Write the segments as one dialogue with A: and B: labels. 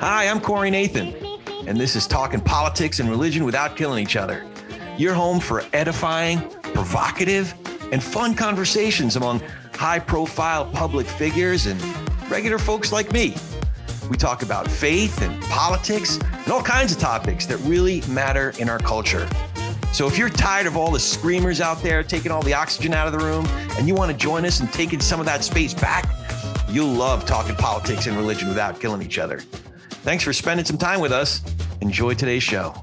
A: Hi, I'm Corey Nathan, and this is Talking Politics and Religion Without Killing Each Other. Your home for edifying, provocative, and fun conversations among high profile public figures and regular folks like me. We talk about faith and politics and all kinds of topics that really matter in our culture. So if you're tired of all the screamers out there taking all the oxygen out of the room and you want to join us in taking some of that space back, you'll love talking politics and religion without killing each other. Thanks for spending some time with us. Enjoy today's show.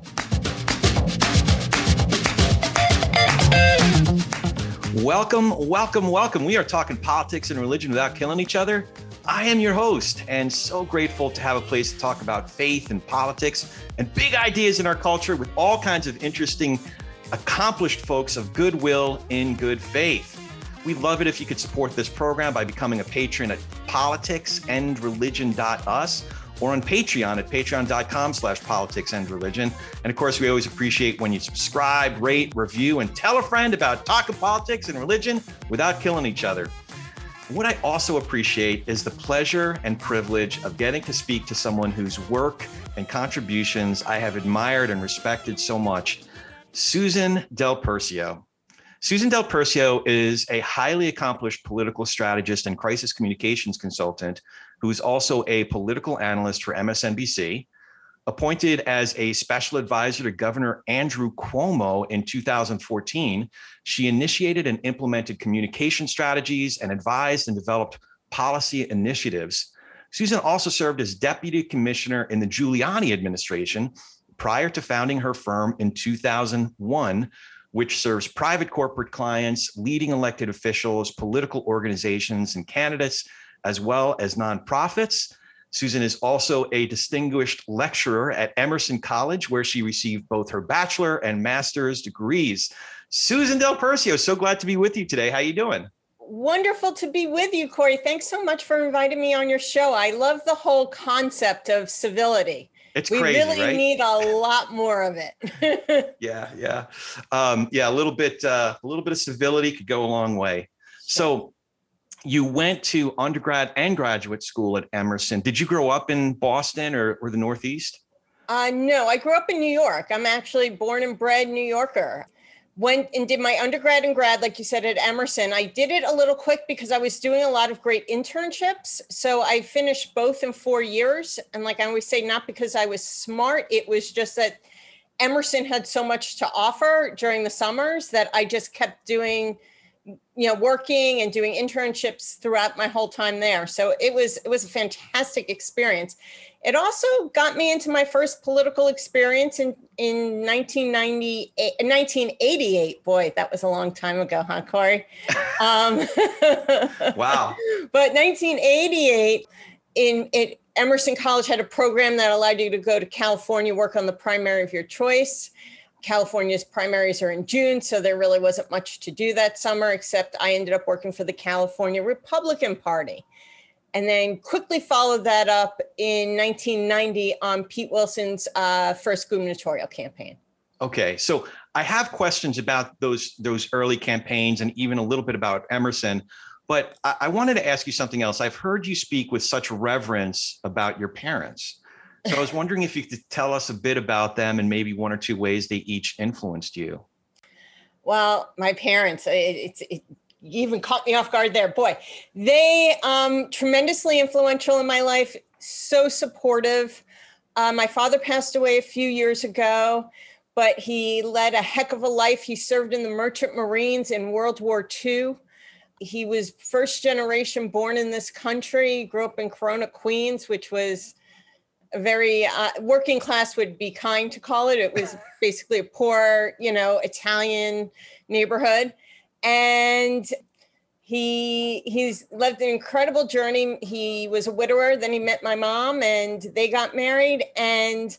A: Welcome, welcome, welcome. We are talking politics and religion without killing each other. I am your host and so grateful to have a place to talk about faith and politics and big ideas in our culture with all kinds of interesting, accomplished folks of goodwill in good faith. We'd love it if you could support this program by becoming a patron at politicsandreligion.us or on Patreon at patreon.com slash politics and religion. And of course, we always appreciate when you subscribe, rate, review, and tell a friend about talking politics and religion without killing each other. What I also appreciate is the pleasure and privilege of getting to speak to someone whose work and contributions I have admired and respected so much, Susan Del Percio. Susan Del Percio is a highly accomplished political strategist and crisis communications consultant who is also a political analyst for MSNBC Appointed as a special advisor to Governor Andrew Cuomo in 2014, she initiated and implemented communication strategies and advised and developed policy initiatives. Susan also served as deputy commissioner in the Giuliani administration prior to founding her firm in 2001, which serves private corporate clients, leading elected officials, political organizations, and candidates, as well as nonprofits. Susan is also a distinguished lecturer at Emerson College, where she received both her bachelor and master's degrees. Susan Del Percio, so glad to be with you today. How are you doing?
B: Wonderful to be with you, Corey. Thanks so much for inviting me on your show. I love the whole concept of civility.
A: It's
B: we
A: crazy,
B: really
A: right?
B: need a lot more of it.
A: yeah, yeah, um, yeah. A little bit, uh, a little bit of civility could go a long way. So, you went to undergrad and graduate school at Emerson. Did you grow up in Boston or, or the Northeast?
B: Uh, no, I grew up in New York. I'm actually born and bred New Yorker. Went and did my undergrad and grad, like you said, at Emerson. I did it a little quick because I was doing a lot of great internships. So I finished both in four years. And like I always say, not because I was smart, it was just that Emerson had so much to offer during the summers that I just kept doing you know working and doing internships throughout my whole time there so it was it was a fantastic experience it also got me into my first political experience in in 1998 1988 boy that was a long time ago huh corey? Um,
A: wow.
B: But 1988 in it emerson college had a program that allowed you to go to california work on the primary of your choice. California's primaries are in June, so there really wasn't much to do that summer, except I ended up working for the California Republican Party. And then quickly followed that up in 1990 on Pete Wilson's uh, first gubernatorial campaign.
A: Okay, so I have questions about those those early campaigns and even a little bit about Emerson, but I, I wanted to ask you something else. I've heard you speak with such reverence about your parents. So I was wondering if you could tell us a bit about them and maybe one or two ways they each influenced you.
B: Well, my parents, it, it, it even caught me off guard there. Boy, they um, tremendously influential in my life. So supportive. Uh, my father passed away a few years ago, but he led a heck of a life. He served in the Merchant Marines in World War II. He was first generation born in this country, grew up in Corona, Queens, which was a very uh, working class would be kind to call it. It was basically a poor, you know, Italian neighborhood, and he he's lived an incredible journey. He was a widower. Then he met my mom, and they got married. And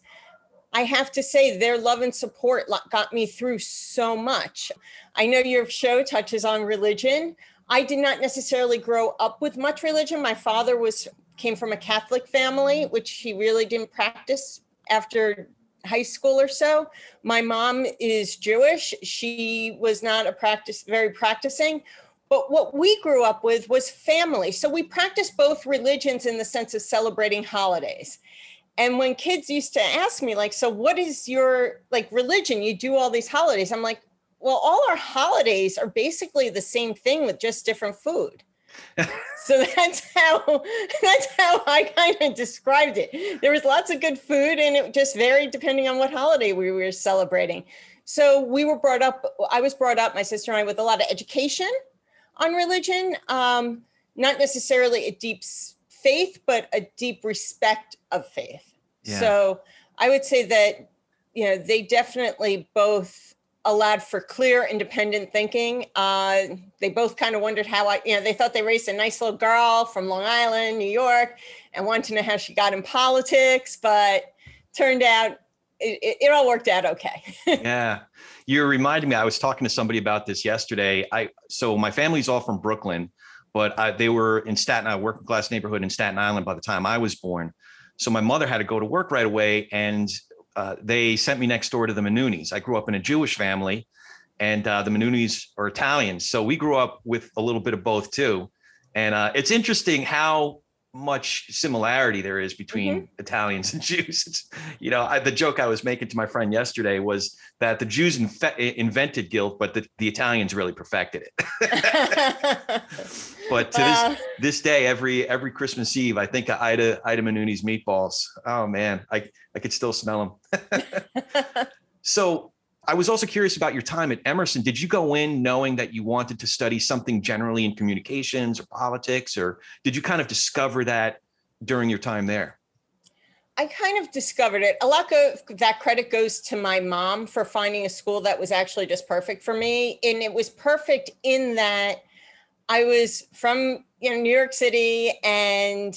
B: I have to say, their love and support got me through so much. I know your show touches on religion. I did not necessarily grow up with much religion. My father was came from a Catholic family, which he really didn't practice after high school or so. My mom is Jewish. She was not a practice very practicing, But what we grew up with was family. So we practiced both religions in the sense of celebrating holidays. And when kids used to ask me, like, so what is your like religion? You do all these holidays. I'm like, well, all our holidays are basically the same thing with just different food. So that's how that's how I kind of described it. There was lots of good food and it just varied depending on what holiday we were celebrating. So we were brought up, I was brought up, my sister and I, with a lot of education on religion, um, not necessarily a deep faith, but a deep respect of faith. Yeah. So I would say that, you know, they definitely both allowed for clear, independent thinking. Uh, they both kind of wondered how I, you know, they thought they raised a nice little girl from Long Island, New York, and wanted to know how she got in politics, but turned out it, it, it all worked out okay.
A: yeah you're reminding me. I was talking to somebody about this yesterday. I so my family's all from Brooklyn, but I, they were in Staten Island, working class neighborhood in Staten Island by the time I was born. So my mother had to go to work right away, and uh, they sent me next door to the Manunis. I grew up in a Jewish family, and uh, the Manunis are Italians, so we grew up with a little bit of both too. And uh, it's interesting how much similarity there is between mm-hmm. Italians and Jews. It's, you know, I, the joke I was making to my friend yesterday was that the Jews infe- invented guilt, but the, the Italians really perfected it. but to uh, this this day, every every Christmas Eve, I think of Ida Ida Manuni's meatballs. Oh man, I I could still smell them. so I was also curious about your time at Emerson. Did you go in knowing that you wanted to study something generally in communications or politics, or did you kind of discover that during your time there?
B: I kind of discovered it. A lot of that credit goes to my mom for finding a school that was actually just perfect for me. And it was perfect in that I was from you know New York City and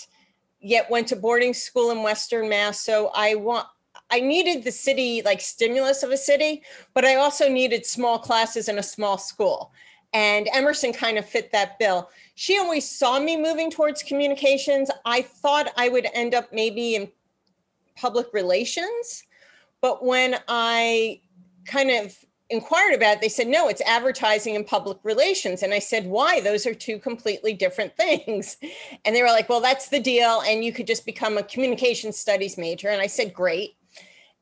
B: yet went to boarding school in Western Mass. So I want I needed the city like stimulus of a city, but I also needed small classes in a small school. And Emerson kind of fit that bill. She always saw me moving towards communications. I thought I would end up maybe in public relations. But when I kind of inquired about it, they said, no, it's advertising and public relations. And I said, why? Those are two completely different things. And they were like, well, that's the deal. And you could just become a communication studies major. And I said, great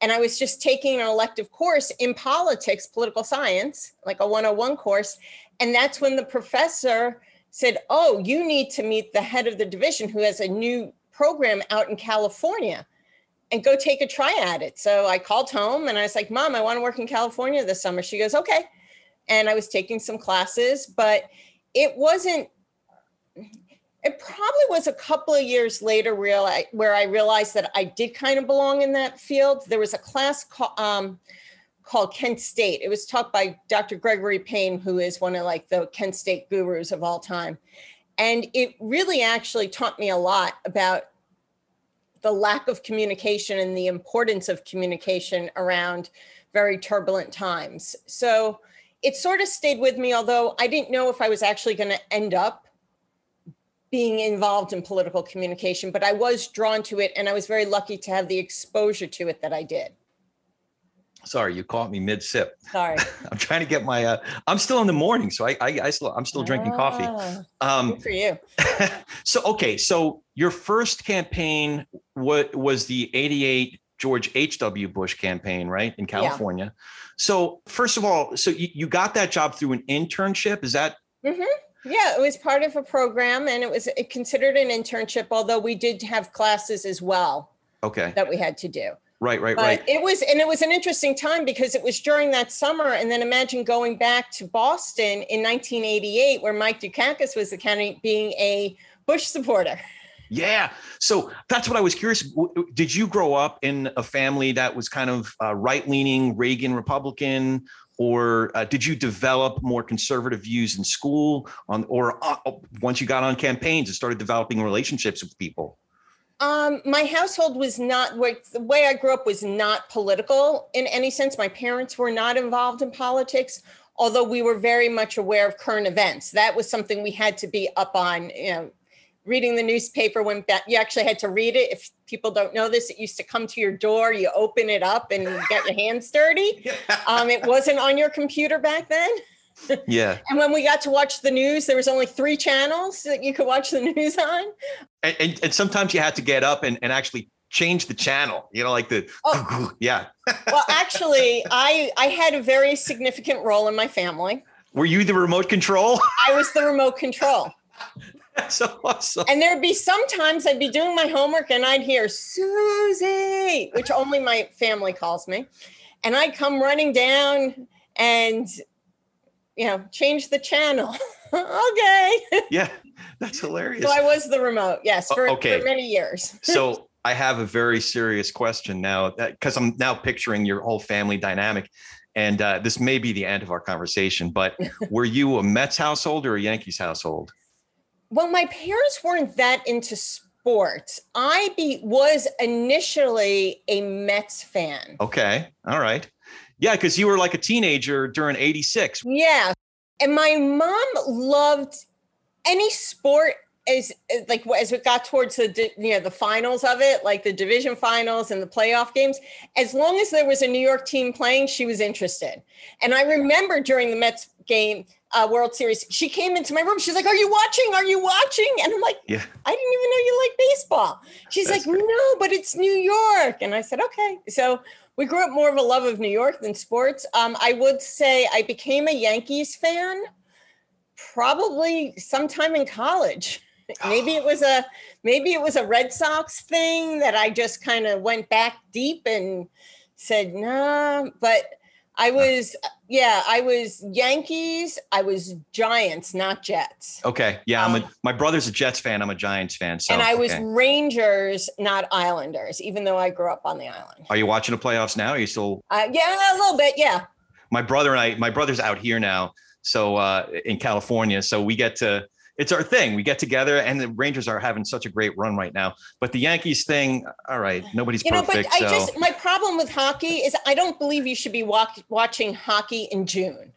B: and I was just taking an elective course in politics, political science, like a 101 course. And that's when the professor said, Oh, you need to meet the head of the division who has a new program out in California and go take a try at it. So I called home and I was like, Mom, I want to work in California this summer. She goes, Okay. And I was taking some classes, but it wasn't it probably was a couple of years later where I realized that I did kind of belong in that field. There was a class called, um, called Kent State. It was taught by Dr. Gregory Payne, who is one of like the Kent State gurus of all time. And it really actually taught me a lot about the lack of communication and the importance of communication around very turbulent times. So it sort of stayed with me, although I didn't know if I was actually going to end up being involved in political communication, but I was drawn to it and I was very lucky to have the exposure to it that I did.
A: Sorry, you caught me mid sip.
B: Sorry.
A: I'm trying to get my uh, I'm still in the morning, so I I, I still I'm still drinking coffee.
B: Ah, um good for you.
A: so okay, so your first campaign what was the 88 George H.W. Bush campaign, right? In California. Yeah. So first of all, so you, you got that job through an internship. Is that
B: mm-hmm. Yeah, it was part of a program and it was considered an internship, although we did have classes as well.
A: Okay.
B: That we had to do.
A: Right, right, but right.
B: It was, and it was an interesting time because it was during that summer. And then imagine going back to Boston in 1988, where Mike Dukakis was the candidate, being a Bush supporter.
A: Yeah. So that's what I was curious. Did you grow up in a family that was kind of uh, right leaning Reagan Republican? Or uh, did you develop more conservative views in school on or uh, once you got on campaigns and started developing relationships with people?
B: Um, my household was not the way i grew up was not political in any sense. My parents were not involved in politics although we were very much aware of current events. That was something we had to be up on you know reading the newspaper when you actually had to read it. If people don't know this, it used to come to your door, you open it up and you get your hands dirty. Um, it wasn't on your computer back then.
A: Yeah.
B: and when we got to watch the news, there was only three channels that you could watch the news on.
A: And, and, and sometimes you had to get up and, and actually change the channel, you know, like the, oh. yeah.
B: well, actually, I, I had a very significant role in my family.
A: Were you the remote control?
B: I was the remote control.
A: That's awesome.
B: And there'd be sometimes I'd be doing my homework and I'd hear Susie, which only my family calls me. And I'd come running down and you know, change the channel. okay.
A: Yeah, that's hilarious.
B: So I was the remote, yes, for, okay. for many years.
A: so I have a very serious question now because I'm now picturing your whole family dynamic. And uh, this may be the end of our conversation, but were you a Mets household or a Yankees household?
B: Well, my parents weren't that into sports. I be, was initially a Mets fan.
A: Okay. All right. Yeah, because you were like a teenager during 86.
B: Yeah. And my mom loved any sport as like as it got towards the you know the finals of it like the division finals and the playoff games as long as there was a new york team playing she was interested and i remember during the mets game uh, world series. She came into my room. She's like are you watching? Are you watching? And i'm like yeah. I didn't even know you like baseball. She's That's like great. no but it's new york. And i said okay. So we grew up more of a love of New York than sports. Um, I would say I became a Yankees fan probably sometime in college. maybe it was a maybe it was a Red Sox thing that I just kind of went back deep and said, nah, but I was, yeah, I was Yankees. I was Giants, not Jets.
A: Okay. Yeah. Um, I'm a, um, my brother's a Jets fan. I'm a Giants fan. So,
B: and I was
A: okay.
B: Rangers, not Islanders, even though I grew up on the island.
A: Are you watching the playoffs now? Are you still?
B: Uh, yeah, a little bit. Yeah.
A: My brother and I, my brother's out here now. So, uh, in California. So we get to, it's our thing. We get together, and the Rangers are having such a great run right now. But the Yankees thing, all right, nobody's you know, perfect. But
B: I just my problem with hockey is I don't believe you should be walk, watching hockey in June.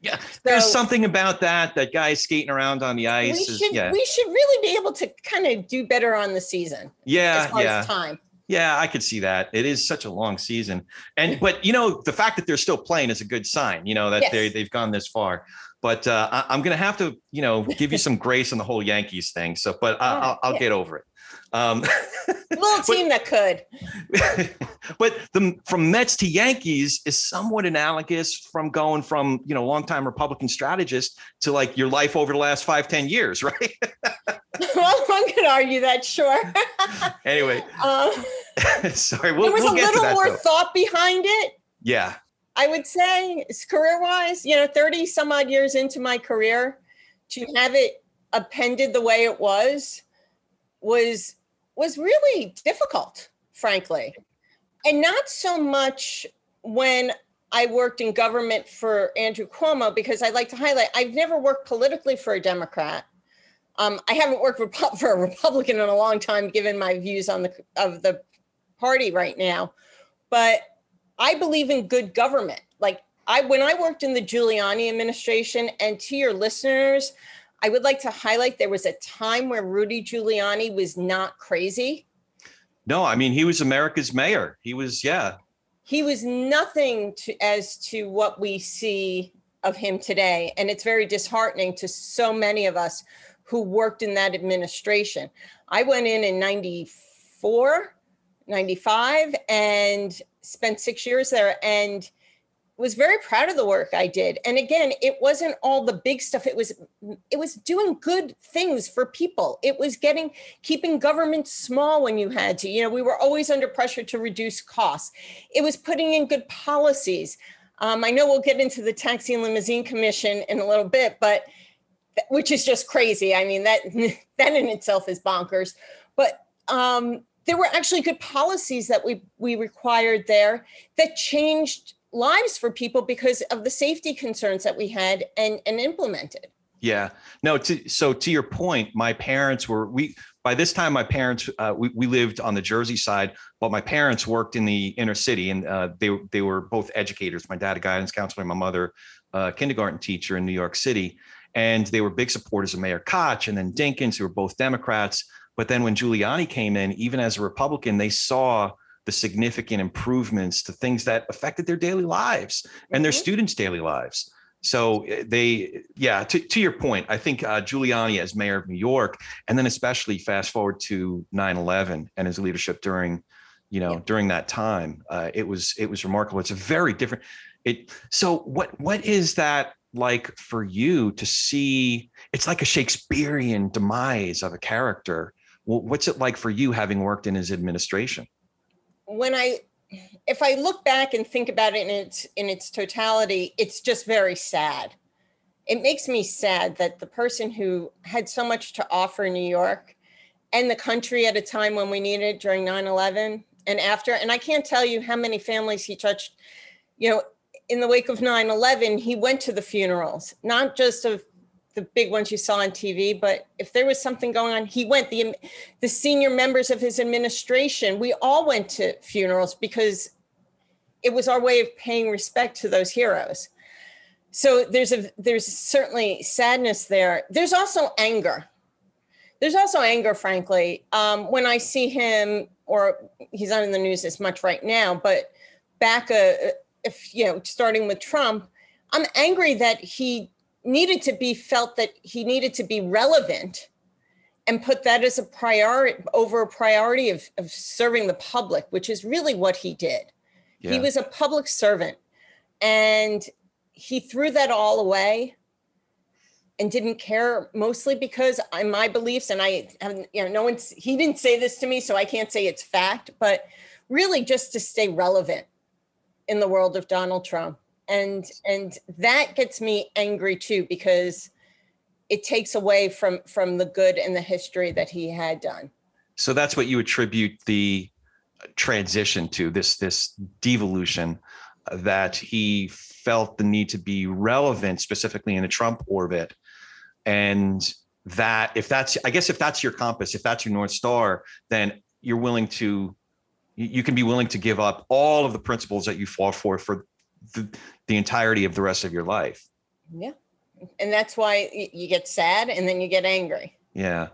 A: Yeah, so, there's something about that. That guy skating around on the ice.
B: We
A: is,
B: should
A: yeah.
B: we should really be able to kind of do better on the season.
A: Yeah, yeah.
B: time.
A: Yeah, I could see that. It is such a long season, and but you know the fact that they're still playing is a good sign. You know that yes. they they've gone this far. But uh, I, am going to have to, you know, give you some grace on the whole Yankees thing. So, but I, will I'll yeah. get over it. Um,
B: little team but, that could.
A: but the from Mets to Yankees is somewhat analogous from going from you know longtime Republican strategist to like your life over the last five ten years, right?
B: well, one could argue that, sure.
A: anyway, um, sorry. We'll,
B: there was
A: we'll
B: a little more
A: though.
B: thought behind it.
A: Yeah,
B: I would say career wise, you know, 30 some odd years into my career, to have it appended the way it was was was really difficult, frankly. And not so much when I worked in government for Andrew Cuomo, because I'd like to highlight I've never worked politically for a Democrat. Um, I haven't worked for a Republican in a long time, given my views on the of the party right now. But I believe in good government. Like I when I worked in the Giuliani administration, and to your listeners, I would like to highlight there was a time where Rudy Giuliani was not crazy.
A: No, I mean he was America's mayor. He was, yeah.
B: He was nothing to as to what we see of him today. And it's very disheartening to so many of us who worked in that administration. I went in in 94, 95, and spent six years there and was very proud of the work I did. And again, it wasn't all the big stuff. It was it was doing good things for people. It was getting keeping government small when you had to. You know, we were always under pressure to reduce costs. It was putting in good policies. Um, I know we'll get into the taxi and limousine commission in a little bit, but which is just crazy. I mean that that in itself is bonkers. But um, there were actually good policies that we we required there that changed lives for people because of the safety concerns that we had and and implemented.
A: Yeah. No to, so to your point my parents were we by this time my parents uh, we, we lived on the jersey side but my parents worked in the inner city and uh, they, they were both educators. My dad a guidance counselor my mother a kindergarten teacher in new york city and they were big supporters of mayor koch and then dinkins who were both democrats but then when Giuliani came in, even as a Republican, they saw the significant improvements to things that affected their daily lives and their mm-hmm. students' daily lives. So uh, they, yeah, to, to your point, I think uh, Giuliani as mayor of New York, and then especially fast forward to 9/11 and his leadership during, you know, yeah. during that time, uh, it was it was remarkable. It's a very different. It so what what is that like for you to see? It's like a Shakespearean demise of a character. What's it like for you having worked in his administration?
B: When I if I look back and think about it in its in its totality, it's just very sad. It makes me sad that the person who had so much to offer New York and the country at a time when we needed it during 9/11 and after and I can't tell you how many families he touched, you know, in the wake of 9/11, he went to the funerals, not just of the big ones you saw on TV, but if there was something going on, he went. The the senior members of his administration, we all went to funerals because it was our way of paying respect to those heroes. So there's a there's certainly sadness there. There's also anger. There's also anger, frankly, um, when I see him, or he's not in the news as much right now, but back a, if you know, starting with Trump, I'm angry that he needed to be felt that he needed to be relevant and put that as a priority over a priority of, of serving the public, which is really what he did. Yeah. He was a public servant and he threw that all away and didn't care mostly because in my beliefs and i have you know no one's he didn't say this to me so i can't say it's fact but really just to stay relevant in the world of donald trump and and that gets me angry too because it takes away from from the good and the history that he had done.
A: So that's what you attribute the transition to this this devolution uh, that he felt the need to be relevant specifically in the trump orbit. And that if that's i guess if that's your compass if that's your north star then you're willing to you can be willing to give up all of the principles that you fought for for the, the entirety of the rest of your life.
B: Yeah. And that's why you get sad and then you get angry.
A: Yeah.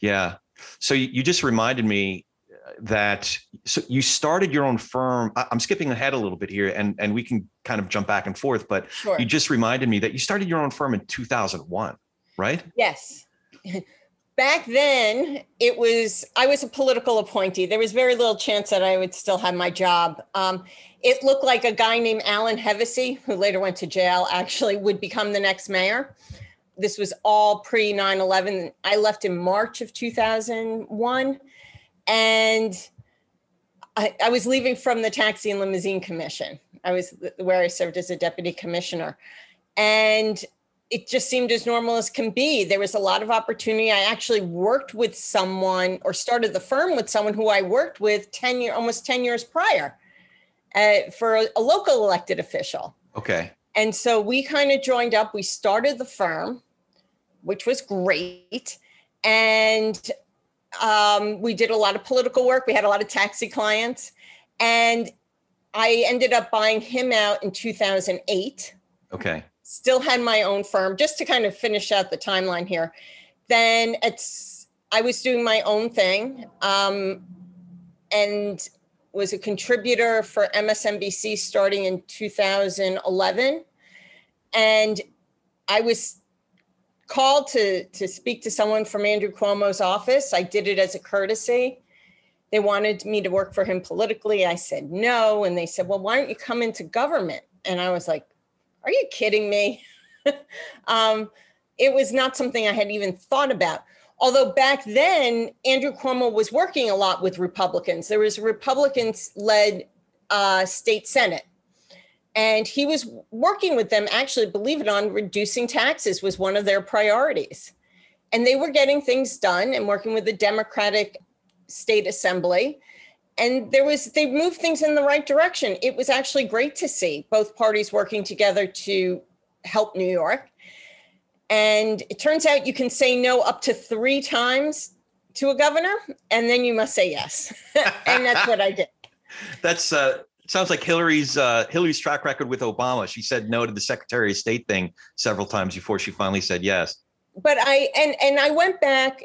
A: Yeah. So you, you just reminded me uh, that so you started your own firm. I'm skipping ahead a little bit here and, and we can kind of jump back and forth, but sure. you just reminded me that you started your own firm in 2001, right?
B: Yes. back then it was i was a political appointee. There was very little chance that i would still have my job. Um, it looked like a guy named alan hevesi who later went to jail actually would become the next mayor. This was all pre 9-11 i left in march of 2001 and I, I was leaving from the taxi and limousine commission. I was where i served as a deputy commissioner. And it just seemed as normal as can be. There was a lot of opportunity. I actually worked with someone or started the firm with someone who I worked with 10 year, almost 10 years prior uh, for a, a local elected official.
A: Okay.
B: And so we kind of joined up. We started the firm, which was great. And um, we did a lot of political work. We had a lot of taxi clients. And I ended up buying him out in 2008.
A: Okay
B: still had my own firm just to kind of finish out the timeline here then it's i was doing my own thing um, and was a contributor for msnbc starting in 2011 and i was called to to speak to someone from andrew cuomo's office. I did it as a courtesy. They wanted me to work for him politically. I said no and they said well why don't you come into government? And i was like are you kidding me? um, it was not something I had even thought about. Although back then, Andrew Cuomo was working a lot with Republicans. There was a Republican led uh, state Senate. And he was working with them, actually, believe it not, reducing taxes was one of their priorities. And they were getting things done and working with the Democratic State Assembly and there was they moved things in the right direction. It was actually great to see both parties working together to help new york. And it turns out you can say no up to three times to a governor and then you must say yes. And that's what i did.
A: That's uh sounds like hillary's uh hillary's track record with obama. She said no to the secretary of state thing several times before she finally said yes.
B: But i and and i went back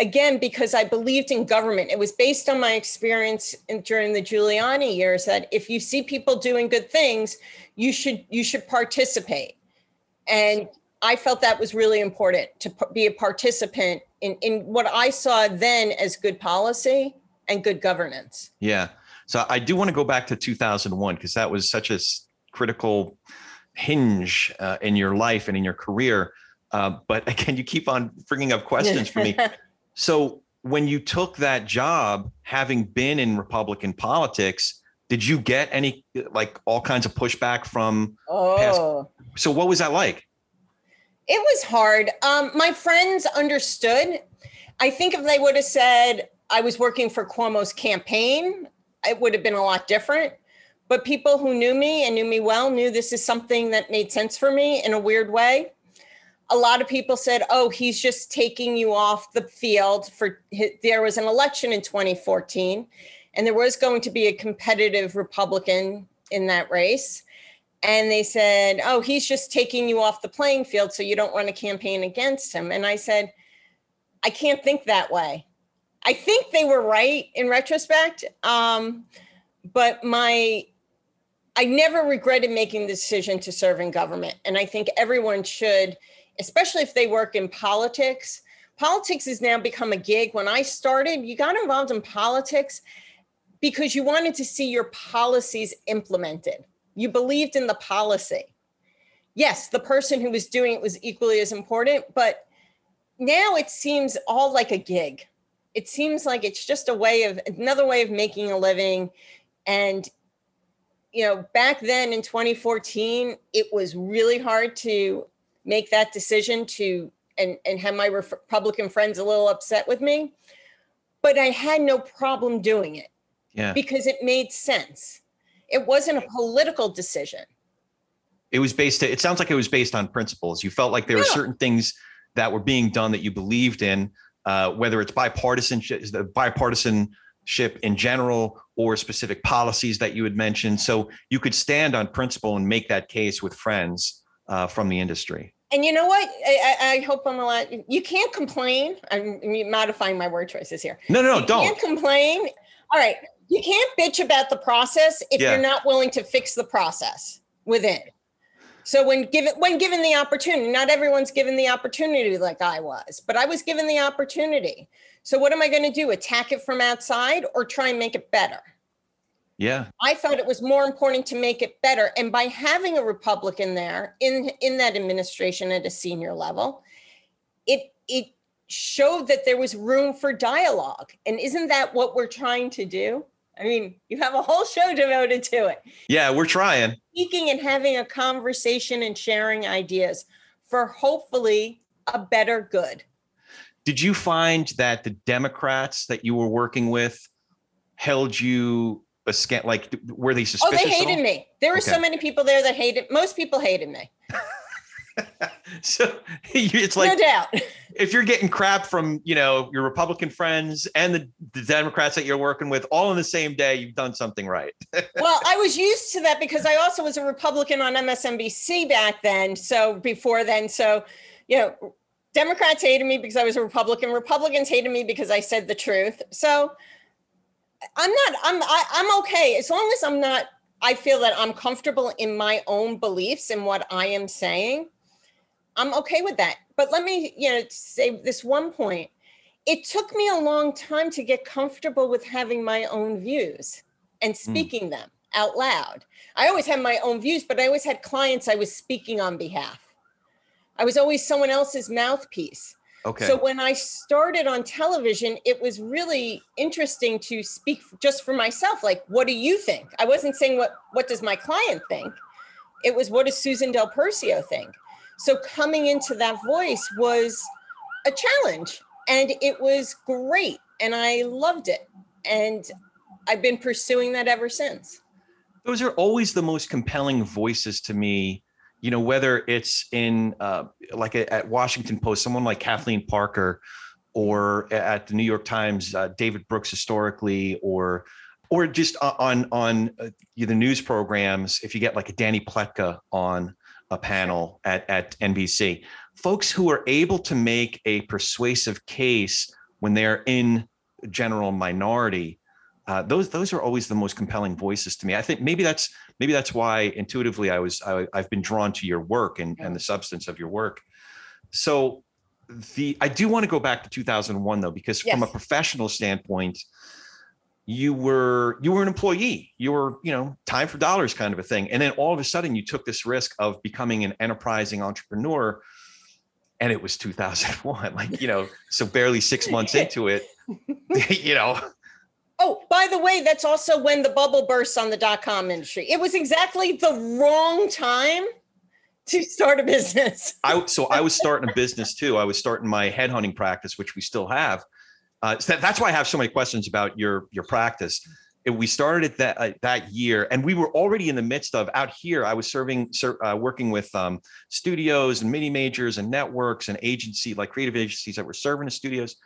B: again because I believed in government. It was based on my experience in, during the Giuliani years that if you see people doing good things, you should you should participate. And I felt that was really important to be a participant in, in what I saw then as good policy and good governance.
A: Yeah. So I do want to go back to 2001 because that was such a critical hinge uh, in your life and in your career. Uh, but again, you keep on bringing up questions for me. so when you took that job, having been in Republican politics, did you get any like all kinds of pushback from?
B: Oh.
A: Past- so what was that like?
B: It was hard. Um, my friends understood. I think if they would have said I was working for Cuomo's campaign, it would have been a lot different. But people who knew me and knew me well knew this is something that made sense for me in a weird way. A lot of people said, "Oh, he's just taking you off the field for." His, there was an election in 2014, and there was going to be a competitive Republican in that race and they said, "Oh, he's just taking you off the playing field so you don't run a campaign against him." And I said, "I can't think that way." I think they were right in retrospect, um, but my I never regretted making the decision to serve in government, and I think everyone should, especially if they work in politics. Politics has now become a gig. When I started, you got involved in politics because you wanted to see your policies implemented you believed in the policy. Yes, the person who was doing it was equally as important, but now it seems all like a gig. It seems like it's just a way of another way of making a living. And, you know, back then in 2014, it was really hard to make that decision to and, and have my Republican friends a little upset with me. But I had no problem doing it.
A: Yeah.
B: Because it made sense. It wasn't a political decision.
A: It was based. It sounds like it was based on principles. You felt like there yeah. were certain things that were being done that you believed in, uh, whether it's bipartisanship, the bipartisanship in general, or specific policies that you had mentioned. So you could stand on principle and make that case with friends uh, from the industry.
B: And you know what? I, I, hope I'm allowed. You can't complain. I'm modifying my word choices here.
A: No, no,
B: you
A: don't.
B: You Can't complain. All right you can't bitch about the process if yeah. you're not willing to fix the process within. So when given when given the opportunity, not everyone's given the opportunity like I was, but I was given the opportunity. So what am I going to do? Attack it from outside or try and make it better?
A: Yeah.
B: I thought it was more important to make it better and by having a Republican there in in that administration at a senior level, it it showed that there was room for dialogue. And isn't that what we're trying to do? I mean, you have a whole show devoted to it.
A: Yeah, we're trying.
B: Speaking and having a conversation and sharing ideas for hopefully a better good.
A: Did you find that the Democrats that you were working with held you a scan like were they suspicious?
B: Oh, they hated me. There were okay. so many people there that hated most people hated me.
A: so it's like
B: no doubt
A: if you're getting crap from you know your republican friends and the, the democrats that you're working with all in the same day you've done something right
B: well i was used to that because i also was a republican on msnbc back then so before then so you know democrats hated me because i was a republican republicans hated me because i said the truth so i'm not i'm I, am i am okay as long as i'm not i feel that i'm comfortable in my own beliefs and what i am saying I'm okay with that. But let me, you know, say this one point. It took me a long time to get comfortable with having my own views and hmm. speaking mm. them out loud. I always had my own views, but I always had clients I was speaking on behalf. I was always someone else's mouthpiece.
A: Okay.
B: So when I started on television, it was really interesting to speak just for myself. Like, what do you think? I wasn't saying what what does my client think. It was what does Susan Del Percio think? So coming into that voice was a challenge and it was great and I loved it. And I've been pursuing that ever since.
A: Those are always the most compelling voices to me. You know, whether it's in uh, like a, at Washington Post, someone like Kathleen Parker, or at the New York Times, uh, David Brooks historically, or or just on on uh, the news programs. If you get like a Dany Pletka on, a panel at, at NBC. Folks who are able to make a persuasive case when they're in general minority uh, those those are always the most compelling voices to me. I think maybe that's maybe that's why intuitively I was I, have been drawn to your work and, and the substance of your work. So the I do want to go back to 2001 though because yes. from a professional standpoint, you were you were an employee. You were you know time for dollars kind of a thing, and then all of a sudden you took this risk of becoming an enterprising entrepreneur and it was 2001 like you know so barely six months into it you know
B: oh by the way that's also when the bubble bursts on the dot-com industry it was exactly the wrong time to start a business
A: i so i was starting a business too i was starting my headhunting practice which we still have uh, so that's why i have so many questions about your your practice we started it that uh, that year, and we were already in the midst of out here. I was serving, uh, working with um, studios and mini majors and networks and agency like creative agencies that were serving the studios.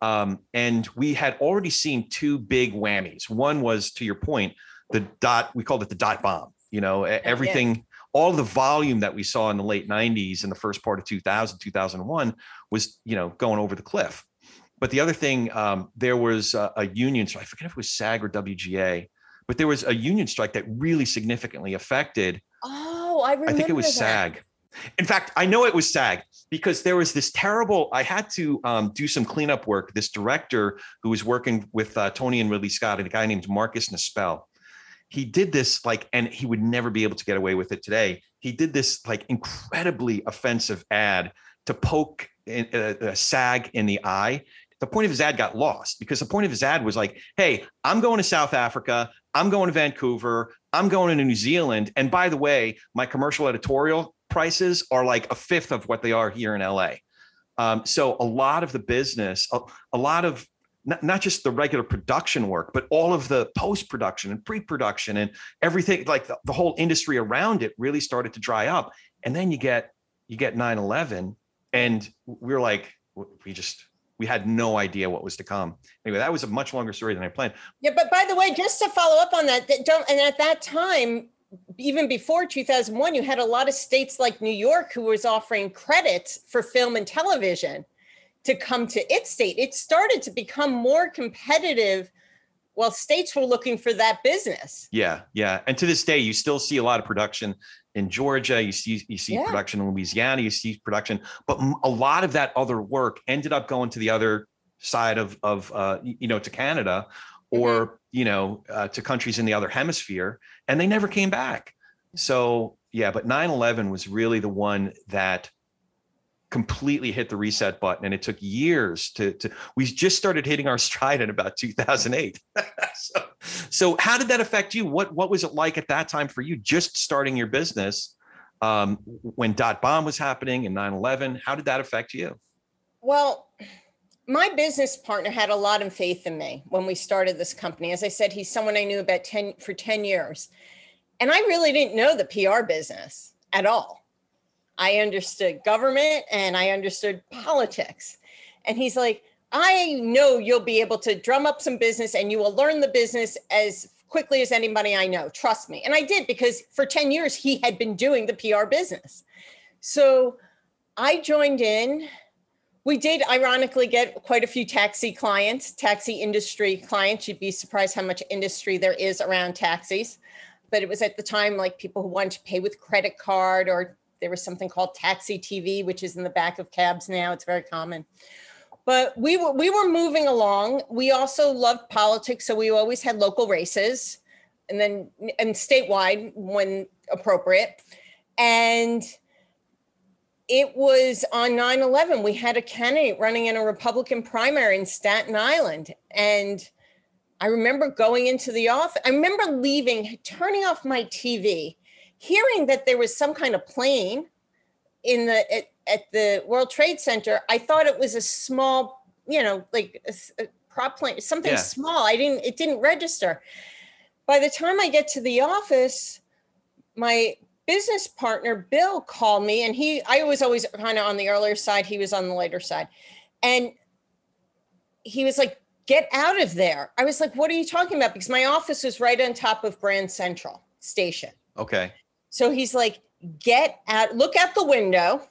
A: Um, and we had already seen two big whammies. One was, to your point, the dot. We called it the dot bomb. You know, everything. Yeah. All the volume that we saw in the late 90s and the first part of 2000, 2001 was, you know, going over the cliff but the other thing, um, there was a, a union so I forget if it was SAG or WGA, but there was a union strike that really significantly affected.
B: Oh, I remember.
A: I think it was that. SAG. In fact, I know it was SAG because there was this terrible. I had to um, do some cleanup work. This director who was working with uh, Tony and Ridley Scott, and a guy named Marcus Nispel. He did this like, and he would never be able to get away with it today. He did this like incredibly offensive ad to poke a uh, SAG in the eye the point of his ad got lost because the point of his ad was like, hey, I'm going to South Africa. I'm going to Vancouver. I'm going to New Zealand. And by the way, my commercial editorial prices are like a fifth of what they are here in LA. Um, so a lot of the business, a, a lot of not, not just the regular production work, but all of the post production and pre production and everything, like the, the whole industry around it really started to dry up. And then you get you get 9 11, and we're like, we just we had no idea what was to come. Anyway, that was a much longer story than I planned.
B: Yeah, but by the way, just to follow up on that, that don't and at that time, even before 2001, you had a lot of states like New York who was offering credits for film and television to come to its state. It started to become more competitive while states were looking for that business.
A: Yeah, yeah. And to this day, you still see a lot of production in Georgia, you see you see yeah. production in Louisiana, you see production, but a lot of that other work ended up going to the other side of of uh, you know to Canada or mm-hmm. You know uh, to countries in the other hemisphere, and they never came back. So yeah, but 9/11 was really the one that completely hit the reset button and it took years to to we just started hitting our stride in about 2008 so, so how did that affect you? What what was it like at that time for you just starting your business um, when dot bomb was happening and 9-11 how did that affect you?
B: Well my business partner had a lot of faith in me when we started this company as i said he's someone i knew about 10 for 10 years and i really didn't know the pr business at all I understood government and I understood politics. And he's like, I know you'll be able to drum up some business and you will learn the business as quickly as anybody I know. Trust me. And I did because for 10 years he had been doing the PR business. So I joined in. We did ironically get quite a few taxi clients, taxi industry clients. You'd be surprised how much industry there is around taxis. But it was at the time like people who wanted to pay with credit card or there was something called taxi TV, which is in the back of cabs now. It's very common. But we were we were moving along. We also loved politics, so we always had local races, and then and statewide when appropriate. And it was on 9-11 we had a candidate running in a republican primary in staten island and i remember going into the office i remember leaving turning off my tv hearing that there was some kind of plane in the at, at the World Trade Center, I thought it was a small, you know, like a, a prop plane, something yeah. small. I didn't it didn't register. By the time I get to the office, my business partner Bill called me and he I was always kind of on the earlier side, he was on the later side. And he was like, "Get out of there." I was like, "What are you talking about?" Because my office was right on top of Grand Central Station.
A: Okay.
B: So he's like, get out, look out the window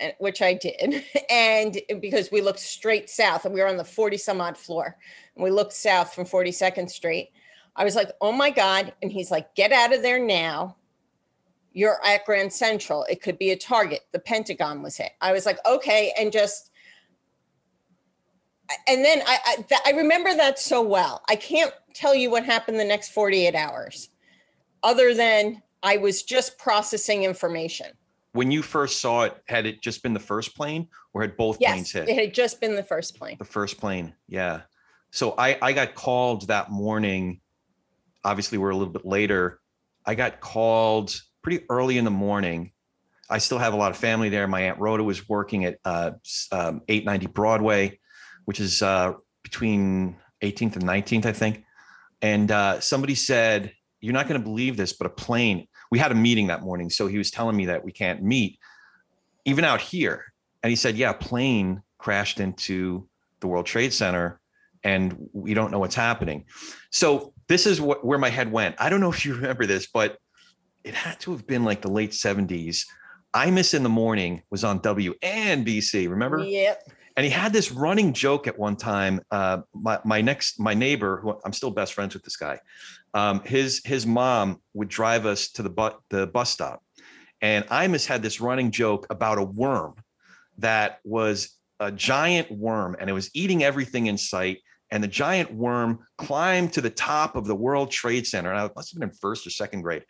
B: eh, which I did, and because we looked straight south and we were on the 40 some odd floor, and we looked south from 42nd Street. I was like, oh my God. And he's like, get out of there now. You're at Grand Central. It could be a target. The Pentagon was hit. I was like, okay. And just, and then I, I, th- I remember that so well. I can't tell you what happened the next 48 hours, other than I was just processing information.
A: When you first saw it, had it just been the first plane or had both planes
B: Yes,
A: hit?
B: it had just been the first plane.
A: The first plane, yeah. So I I got called that morning. Obviously, we're a little bit later. I got called pretty early in the morning. I still have a lot of family there. My aunt Rhoda was working at uh, um, 890 Broadway, which is uh, between 18th and 19th, I think. And uh, somebody said, "You're not going to believe this, but a plane." We had a meeting that morning, so he was telling me that we can't meet, even out here. And he said, "Yeah, a plane crashed into the World Trade Center, and we don't know what's happening." So this is what where my head went. I don't know if you remember this, but it had to have been like the late 70s. Imus in the morning was on WNBC. Remember?
B: Yep.
A: and he had this running joke at one time. Uh, my my next my neighbor, who I'm still best friends with this guy, um, his his mom would drive us to the bu- the bus stop, and Imus had this running joke about a worm that was a giant worm, and it was eating everything in sight. And the giant worm climbed to the top of the World Trade Center. And I must have been in first or second grade.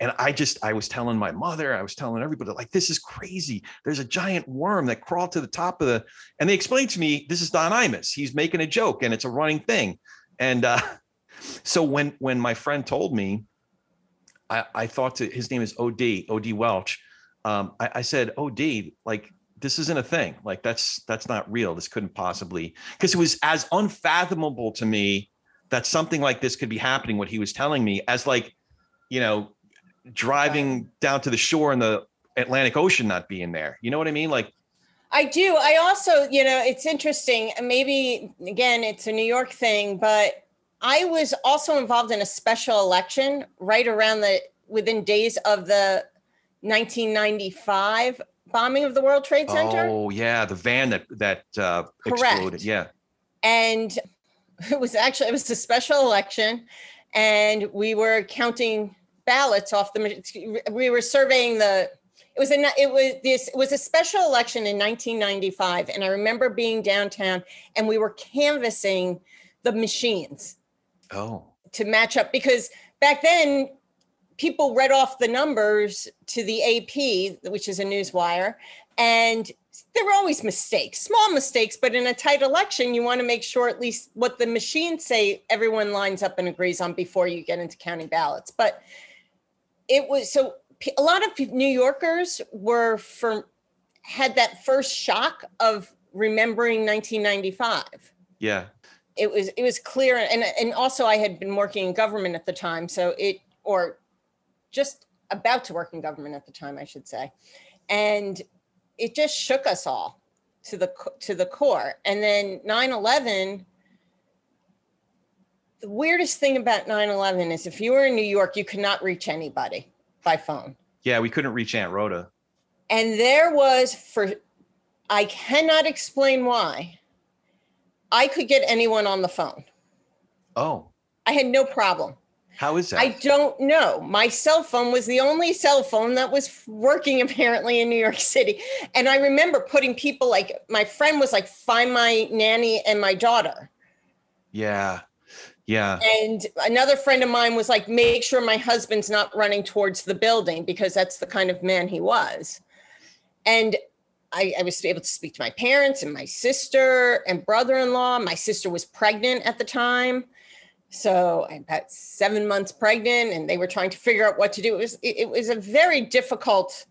A: And I just, I was telling my mother, I was telling everybody, like, this is crazy. There's a giant worm that crawled to the top of the, and they explained to me, this is Don Imus. He's making a joke and it's a running thing. And uh, so when when my friend told me, I, I thought to his name is OD, OD Welch. Um, I, I said, OD, like this isn't a thing. Like that's that's not real. This couldn't possibly because it was as unfathomable to me that something like this could be happening, what he was telling me, as like, you know, driving down to the shore and the Atlantic Ocean not being there. You know what I mean? Like
B: I do. I also, you know, it's interesting. and Maybe again, it's a New York thing, but I was also involved in a special election right around the within days of the 1995 bombing of the World Trade Center.
A: Oh yeah, the van that that uh,
B: Correct.
A: exploded. Yeah.
B: and it was actually it was a special election and we were counting ballots off the we were surveying the it was a it was this it was a special election in 1995 and i remember being downtown and we were canvassing the machines
A: Oh.
B: to match up because back then people read off the numbers to the AP, which is a news wire, and there were always mistakes, small mistakes, but in a tight election, you want to make sure at least what the machines say everyone lines up and agrees on before you get into counting ballots. But it was so a lot of New Yorkers were from had that first shock of remembering 1995
A: Yeah.
B: it was it was clear and and also I had been working in government at the time so it or just about to work in government at the time I should say. And it just shook us all to the to the core. And then 9/11 the weirdest thing about 9/11 is if you were in New York you could not reach anybody by phone
A: Yeah. We couldn't reach Aunt Rhoda.
B: and there was for I cannot explain why I could get anyone on the phone
A: Oh,
B: I had no problem
A: how is that?
B: I don't know. My cell phone was the only cell phone that was working apparently in New York City. And I remember putting people like my friend was like, find my nanny and my daughter.
A: yeah. Yeah.
B: And another friend of mine was like, make sure my husband's not running towards the building because that's the kind of man he was. And I, I was able to speak to my parents and my sister and brother in law. My sister was pregnant at the time. So I'm about seven months pregnant, and they were trying to figure out what to do. It was it, it was a very difficult,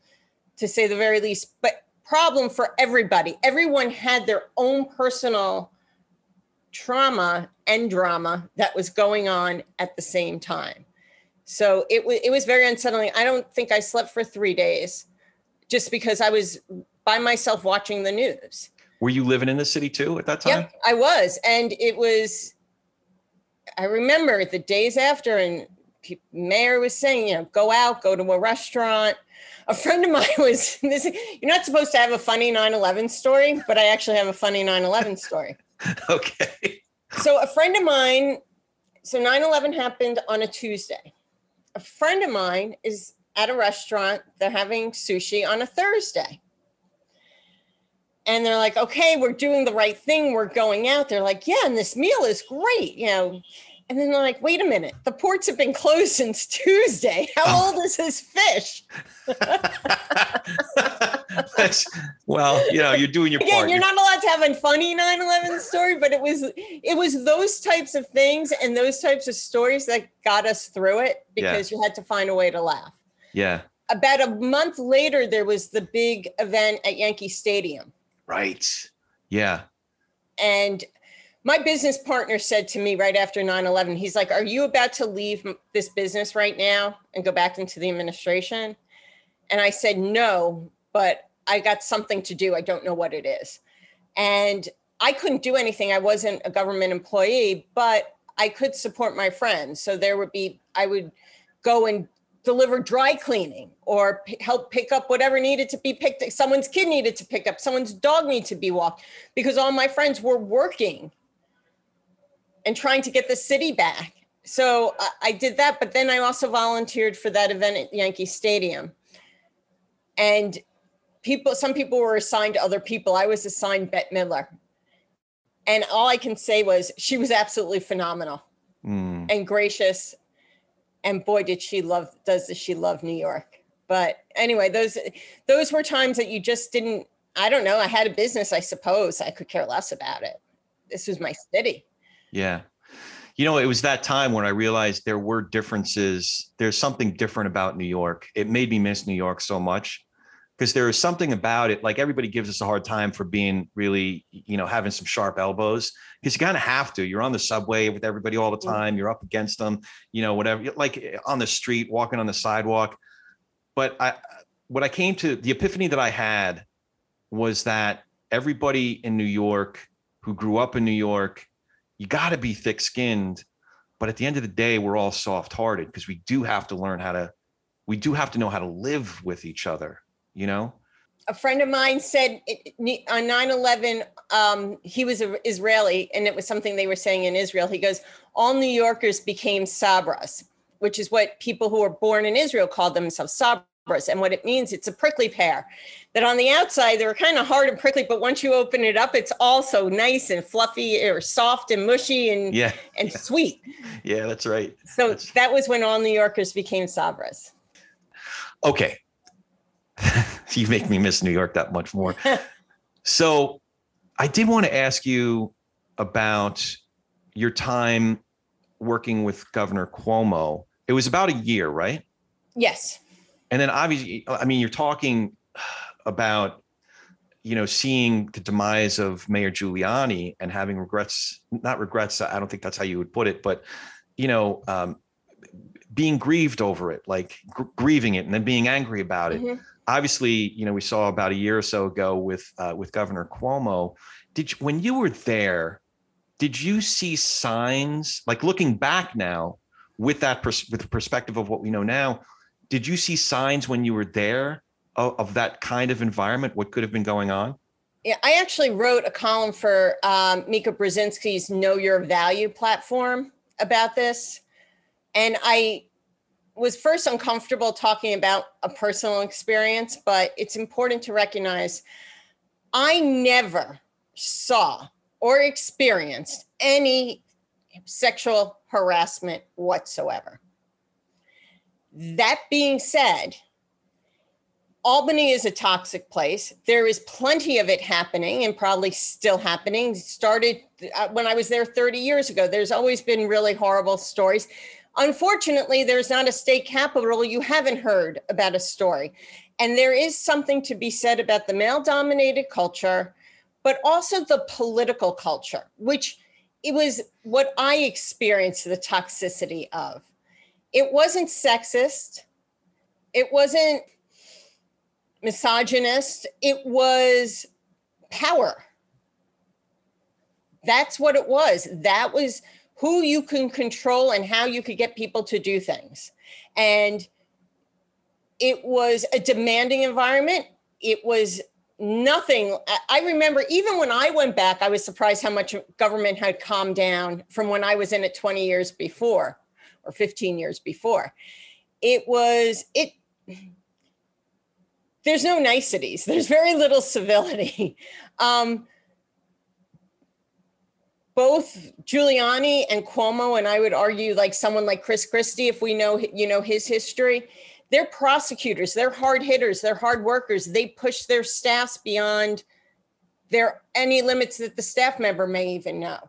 B: to say the very least, but problem for everybody. Everyone had their own personal trauma and drama that was going on at the same time. So it was it was very unsettling. I don't think I slept for three days, just because I was by myself watching the news.
A: Were you living in the city too at that time?
B: Yep, I was, and it was. I remember the days after, and pe- mayor was saying, you know, go out, go to a restaurant. A friend of mine was this. You're not supposed to have a funny 9/11 story, but I actually have a funny 9/11 story.
A: okay.
B: So a friend of mine. So 9/11 happened on a Tuesday. A friend of mine is at a restaurant. They're having sushi on a Thursday and they're like, okay, we're doing the right thing. We're going out. They're like, yeah, and this meal is great, you know. And then they're like, wait a minute, the ports have been closed since Tuesday. How oh. old is his fish?
A: well, you know, you're doing your
B: Again,
A: part.
B: You're not allowed to have a funny 9-11 story, but it was it was those types of things and those types of stories that got us through it because yeah. you had to find a way to laugh.
A: Yeah.
B: About a month later, there was the big event at Yankee Stadium
A: Right. Yeah.
B: And my business partner said to me right after 9 11, he's like, Are you about to leave this business right now and go back into the administration? And I said, No, but I got something to do. I don't know what it is. And I couldn't do anything. I wasn't a government employee, but I could support my friends. So there would be, I would go and deliver dry cleaning or p- help pick up whatever needed to be picked. Someone's kid needed to pick up, someone's dog needed to be walked because all my friends were working and trying to get the city back. So I, I did that, but then I also volunteered for that event at Yankee Stadium. And people, some people were assigned to other people. I was assigned Bette Midler. And all I can say was she was absolutely phenomenal mm. and gracious and boy did she love does she love new york but anyway those those were times that you just didn't i don't know i had a business i suppose i could care less about it this was my city
A: yeah. You know it was that time when i realized there were differences there's something different about new york. It made me miss new york so much because there is something about it like everybody gives us a hard time for being really you know having some sharp elbows because you kind of have to you're on the subway with everybody all the time you're up against them you know whatever like eh, on the street walking on the sidewalk. But i what i came to the epiphany that i had was that everybody in new york who grew up in new york you got to be thick skinned but at the end of the day we're all soft hearted because we do have to learn how to we do have to know how to live with each other you know?
B: A friend of mine said on 9 11, um, he was an Israeli, and it was something they were saying in Israel. He goes, All New Yorkers became Sabras, which is what people who were born in Israel called themselves Sabras. And what it means, it's a prickly pear that on the outside they're kind of hard and prickly, but once you open it up, it's also nice and fluffy or soft and mushy and
A: yeah.
B: and sweet.
A: Yeah, that's right.
B: So
A: that's...
B: that was when all New Yorkers became Sabras.
A: Okay, you make me miss New York that much more. so I did want to ask you about your time working with Governor Cuomo. It was about a year, right?
B: Yes.
A: And then obviously, I mean, you're talking about, you know, seeing the demise of Mayor Giuliani and having regrets, not regrets, I don't think that's how you would put it, but, you know, um, being grieved over it, like gr- grieving it and then being angry about it. Mm-hmm obviously, you know, we saw about a year or so ago with uh, with Governor Cuomo. Did you, when you were there, did you see signs like looking back now with that pers- with the perspective of what we know now? Did you see signs when you were there of, of that kind of environment? What could have been going on?
B: Yeah, I actually wrote a column for um, Mika Brzezinski's Know Your Value platform about this. And I was first uncomfortable talking about a personal experience, but it's important to recognize I never saw or experienced any sexual harassment whatsoever. That being said, Albany is a toxic place. There is plenty of it happening and probably still happening. Started uh, when I was there 30 years ago. There's always been really horrible stories. Unfortunately, there's not a state capital. You haven't heard about a story. And there is something to be said about the male dominated culture, but also the political culture, which it was what I experienced the toxicity of. It wasn't sexist, it wasn't misogynist, it was power. That's what it was. That was who you can control and how you could get people to do things. And it was a demanding environment. It was nothing. I remember even when I went back, I was surprised how much government had calmed down from when I was in it 20 years before or 15 years before. It was, it, there's no niceties, there's very little civility. Um, both Giuliani and Cuomo, and I would argue like someone like Chris Christie, if we know you know his history, they're prosecutors, they're hard hitters, they're hard workers. They push their staffs beyond their any limits that the staff member may even know.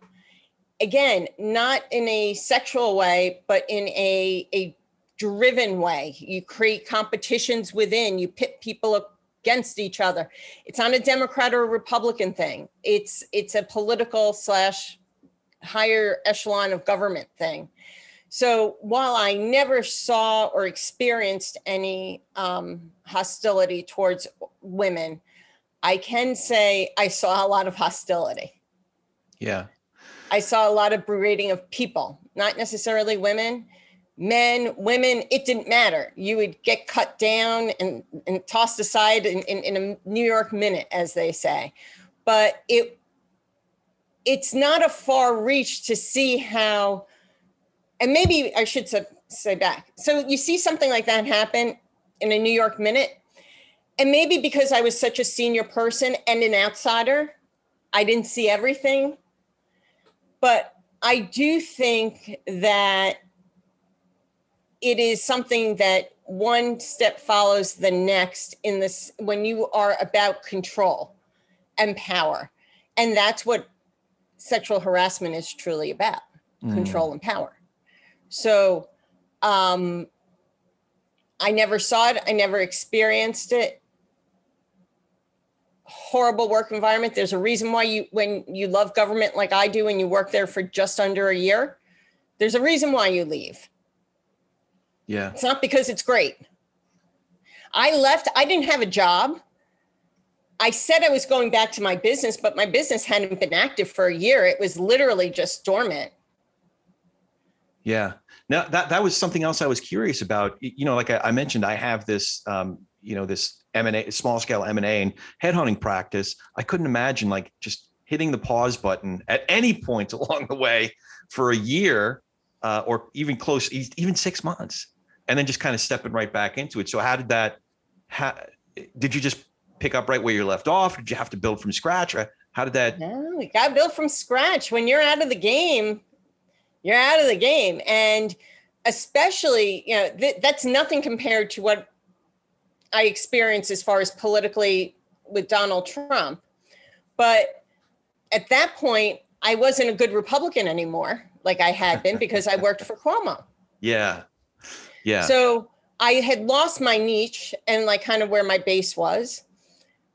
B: Again, not in a sexual way, but in a, a driven way. You create competitions within, you pit people against each other. It's not a Democrat or a Republican thing. It's it's a political slash higher echelon of government thing. So while I never saw or experienced any um, hostility towards women, I can say I saw a lot of hostility.
A: Yeah.
B: I saw a lot of berating of people, not necessarily women, men, women, it didn't matter. You would get cut down and, and tossed aside in, in, in a New York minute, as they say. But it it's not a far reach to see how and maybe I should say back. So you see something like that happen in a New York minute. And maybe because I was such a senior person and an outsider, I didn't see everything. But I do think that it is something that one step follows the next in this when you are about control and power. And that's what sexual harassment is truly about mm. control and power. So um, I never saw it, I never experienced it. Horrible work environment. There's a reason why you, when you love government like I do, and you work there for just under a year, there's a reason why you leave.
A: Yeah.
B: It's not because it's great. I left, I didn't have a job. I said I was going back to my business, but my business hadn't been active for a year. It was literally just dormant.
A: Yeah. Now that that was something else I was curious about. You know, like I, I mentioned, I have this, um, you know, this M and A, small scale M and headhunting practice. I couldn't imagine like just hitting the pause button at any point along the way for a year, uh, or even close, even six months, and then just kind of stepping right back into it. So how did that? How, did you just pick up right where you left off? Did you have to build from scratch? How did that?
B: No, we got to build from scratch. When you're out of the game, you're out of the game. And especially, you know, th- that's nothing compared to what I experienced as far as politically with Donald Trump. But at that point, I wasn't a good Republican anymore, like I had been because I worked for Cuomo.
A: Yeah. Yeah.
B: So I had lost my niche and like kind of where my base was.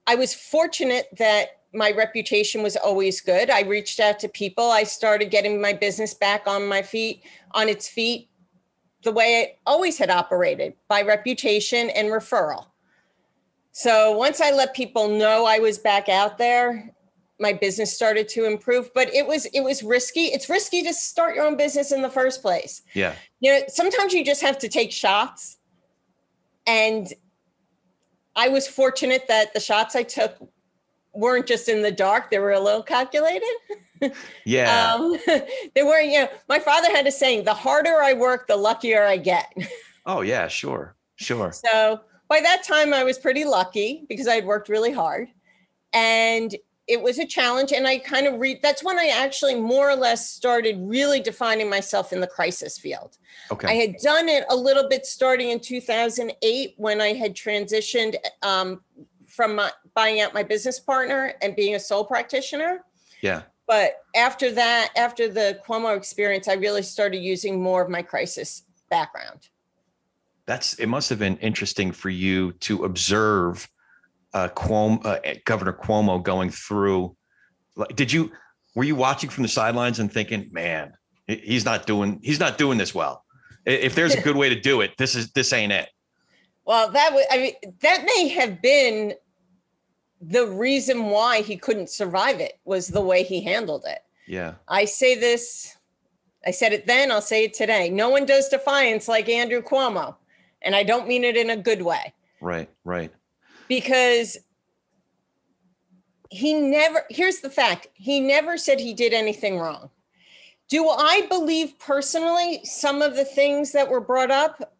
B: I was fortunate that my reputation was always good. I reached out to people. I started getting my business back on my feet, on its feet, the way it always had operated by reputation and referral. So once I let people know I was back out there, my business started to improve. But it was it was risky. It's risky to start your own business in the first place.
A: Yeah.
B: You know, sometimes you just have to take shots. And I was fortunate that the shots I took weren't just in the dark, they were a little calculated.
A: Yeah. Um,
B: they were, you know, my father had a saying, the harder I work, the luckier I get.
A: oh, yeah, sure. Sure.
B: So by that time, I was pretty lucky because I had worked really hard. And it was a challenge. And I kind of read that's when I actually more or less started really defining myself in the crisis field.
A: Okay.
B: I had done it a little bit starting in 2008 when I had transitioned um, from my, buying out my business partner and being a sole practitioner.
A: Yeah.
B: But after that, after the Cuomo experience, I really started using more of my crisis background.
A: That's it. Must have been interesting for you to observe uh, Cuomo, uh, Governor Cuomo going through. Like, did you were you watching from the sidelines and thinking, "Man, he's not doing he's not doing this well." If there's a good way to do it, this is this ain't it.
B: Well, that was I mean that may have been the reason why he couldn't survive it was the way he handled it.
A: Yeah.
B: I say this, I said it then, I'll say it today. No one does defiance like Andrew Cuomo. And I don't mean it in a good way.
A: Right, right.
B: Because he never, here's the fact he never said he did anything wrong. Do I believe personally some of the things that were brought up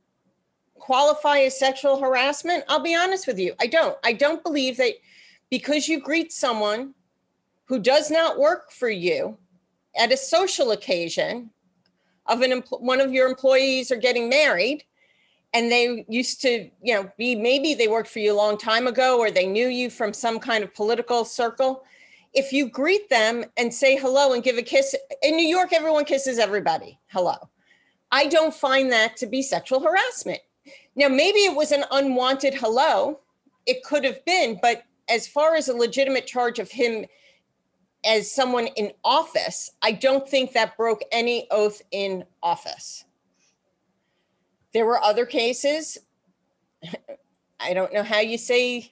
B: qualify as sexual harassment? I'll be honest with you. I don't. I don't believe that because you greet someone who does not work for you at a social occasion of an one of your employees are getting married and they used to you know be maybe they worked for you a long time ago or they knew you from some kind of political circle if you greet them and say hello and give a kiss in new york everyone kisses everybody hello. I don't find that to be sexual harassment. Now maybe it was an unwanted hello it could have been but as far as a legitimate charge of him as someone in office, I don't think that broke any oath in office. There were other cases. I don't know how you say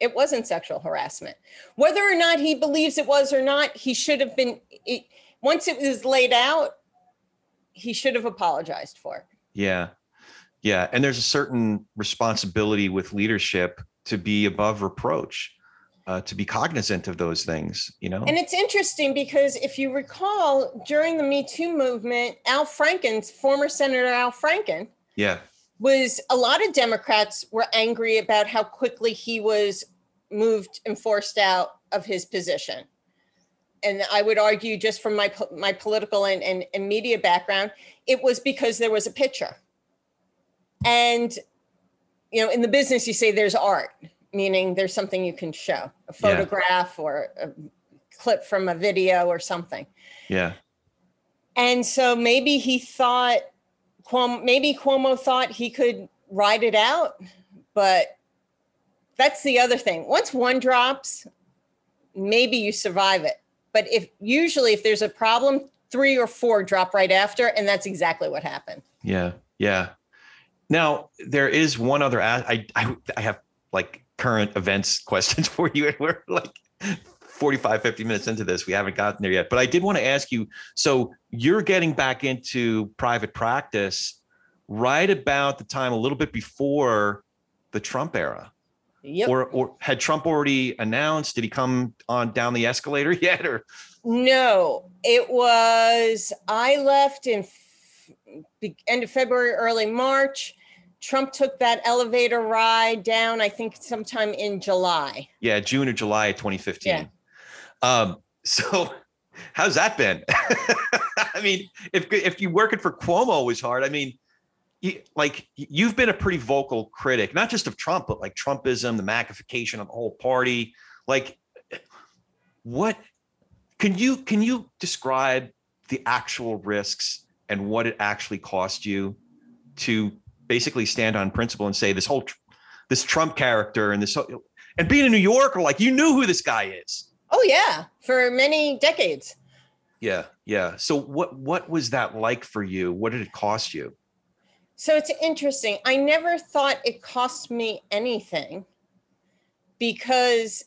B: it wasn't sexual harassment. Whether or not he believes it was or not, he should have been, it, once it was laid out, he should have apologized for it.
A: Yeah. Yeah. And there's a certain responsibility with leadership to be above reproach uh, to be cognizant of those things, you know?
B: And it's interesting because if you recall, during the Me Too movement, Al Franken's former Senator Al Franken.
A: Yeah.
B: Was a lot of Democrats were angry about how quickly he was moved and forced out of his position. And I would argue, just from my my political and, and, and media background, it was because there was a picture. And you know, in the business, you say there's art meaning there's something you can show a photograph yeah. or a clip from a video or something.
A: Yeah.
B: And so maybe he thought, maybe Cuomo thought he could ride it out, but that's the other thing. Once one drops, maybe you survive it. But if usually if there's a problem, three or four drop right after, and that's exactly what happened.
A: Yeah, yeah. Now there is one other. I I, I have like current events questions for you. And we're like 45, 50 minutes into this. We haven't gotten there yet. But I did want to ask you so you're getting back into private practice right about the time, a little bit before the Trump era.
B: Yep.
A: Or, or had Trump already announced? Did he come on down the escalator yet? Or
B: no, it was I left in f- end of February, early March Trump took that elevator ride down, I think sometime in July.
A: Yeah, June or July of 2015. Yeah. Um, so how's that been? I mean, if if you working for Cuomo was hard, I mean, you, like you've been a pretty vocal critic, not just of Trump, but like Trumpism, the magnification of the whole party. Like, what can you can you describe the actual risks and what it actually cost you to basically stand on principle and say this whole this Trump character and this whole, and being a New Yorker, like you knew who this guy is.
B: Oh yeah, for many decades.
A: Yeah, yeah. So what what was that like for you? What did it cost you?
B: So it's interesting. I never thought it cost me anything because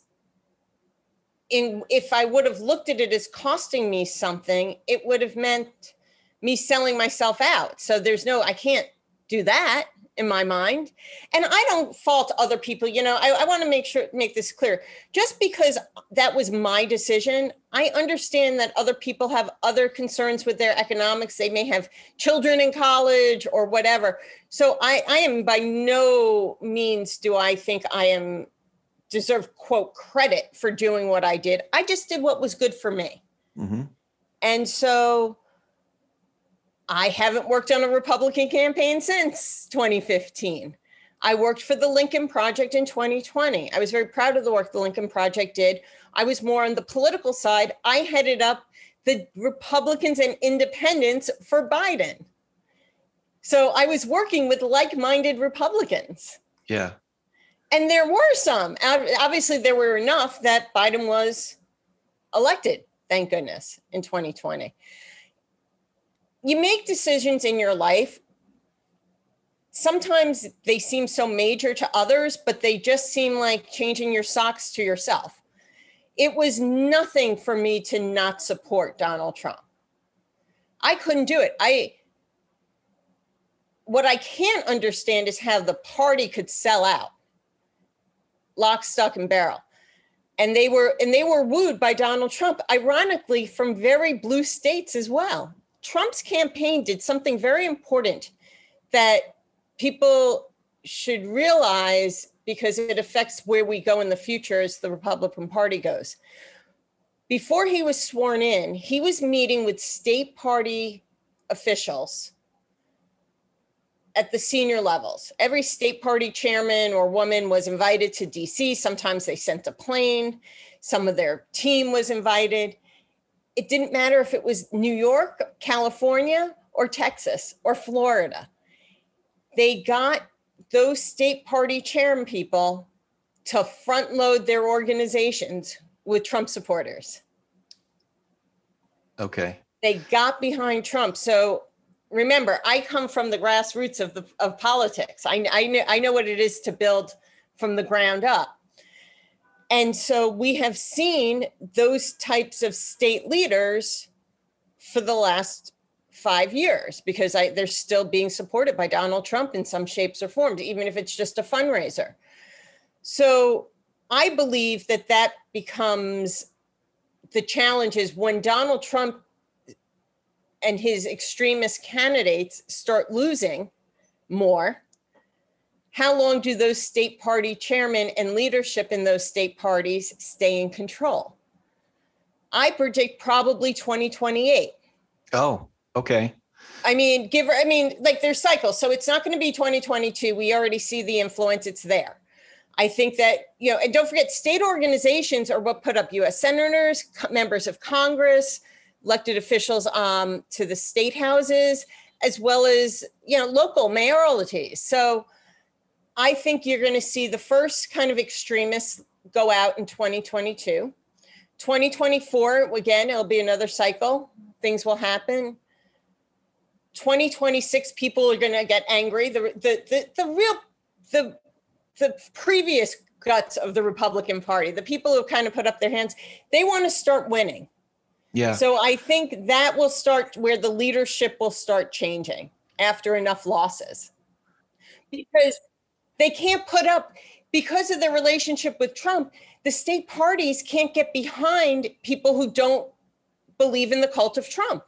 B: in if I would have looked at it as costing me something, it would have meant me selling myself out. So there's no I can't do that in my mind. And i don't fault other people you know i, I want to make sure make this clear. Just because that was my decision i understand that other people have other concerns with their economics. They may have children in college or whatever. So i i am by no means do i think i am deserve quote credit for doing what i did. I just did what was good for me. Mm-hmm. and so I haven't worked on a Republican campaign since 2015. I worked for the Lincoln Project in 2020. I was very proud of the work the Lincoln Project did. I was more on the political side. I headed up the Republicans and independents for Biden. So I was working with like minded Republicans.
A: Yeah.
B: And there were some. Obviously, there were enough that Biden was elected, thank goodness, in 2020 you make decisions in your life sometimes they seem so major to others but they just seem like changing your socks to yourself it was nothing for me to not support donald trump i couldn't do it i what I can't understand is how the party could sell out lock, stock, and barrel. And they were and they were wooed by Donald Trump, ironically, from very blue states as well. Trump's campaign did something very important that people should realize because it affects where we go in the future as the Republican Party goes. Before he was sworn in, he was meeting with state party officials at the senior levels. Every state party chairman or woman was invited to DC. Sometimes they sent a plane, some of their team was invited. It didn't matter if it was New York, California, or Texas or Florida. They got those state party chairman people to front load their organizations with Trump supporters.
A: Okay.
B: They got behind Trump. So remember, I come from the grassroots of the of politics. I I know, I know what it is to build from the ground up. And so we have seen those types of state leaders for the last five years because I, they're still being supported by Donald Trump in some shapes or forms, even if it's just a fundraiser. So I believe that that becomes the challenge is when Donald Trump and his extremist candidates start losing more, how long do those state party chairmen and leadership in those state parties stay in control? I predict probably 2028.
A: Oh, okay.
B: I mean, give I mean, like there's cycles. So it's not going to be 2022. We already see the influence, it's there. I think that, you know, and don't forget, state organizations are what put up US senators, members of Congress, elected officials um, to the state houses, as well as you know local mayoralties. So I think you're going to see the first kind of extremists go out in 2022. 2024, again, it'll be another cycle. Things will happen. 2026, people are going to get angry. The, the, the, the real, the, the previous guts of the Republican Party, the people who kind of put up their hands, they want to start winning.
A: Yeah.
B: So I think that will start where the leadership will start changing after enough losses. Because they can't put up, because of their relationship with Trump, the state parties can't get behind people who don't believe in the cult of Trump.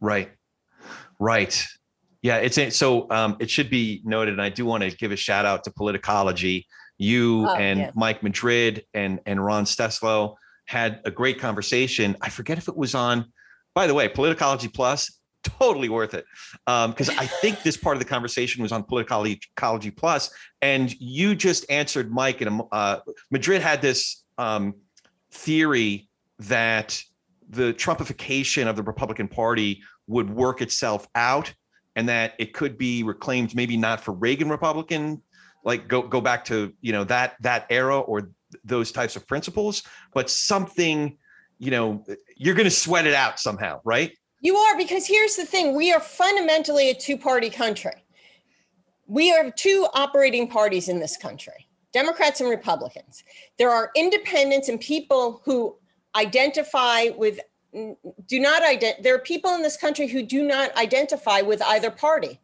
A: Right. Right. Yeah, it's so um, it should be noted, and I do want to give a shout out to Politicology, you oh, and Mike Madrid and and Ron Steslow had a great conversation. I forget if it was on, by the way, Politicology Plus, totally worth it. Because um, I think this part of the conversation was on Politicology Plus, and you just answered Mike. And uh, Madrid had this um, theory that the Trumpification of the Republican Party would work itself out, and that it could be reclaimed, maybe not for Reagan Republican, like go go back to you know that that era or those types of principles, but something, you know, you're going to sweat it out somehow, right?
B: You are, because here's the thing we are fundamentally a two party country. We have two operating parties in this country Democrats and Republicans. There are independents and people who identify with, do not ident. There are people in this country who do not identify with either party,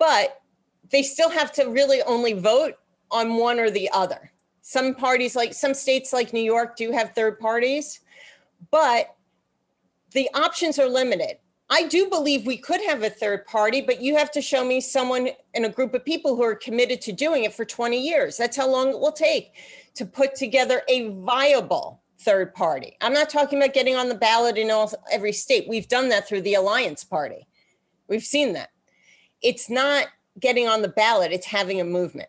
B: but they still have to really only vote on one or the other. Some parties, like some states like New York, do have third parties, but the options are limited. I do believe we could have a third party, but you have to show me someone in a group of people who are committed to doing it for 20 years. That's how long it will take to put together a viable third party. I'm not talking about getting on the ballot in all, every state. We've done that through the Alliance Party. We've seen that. It's not getting on the ballot, it's having a movement.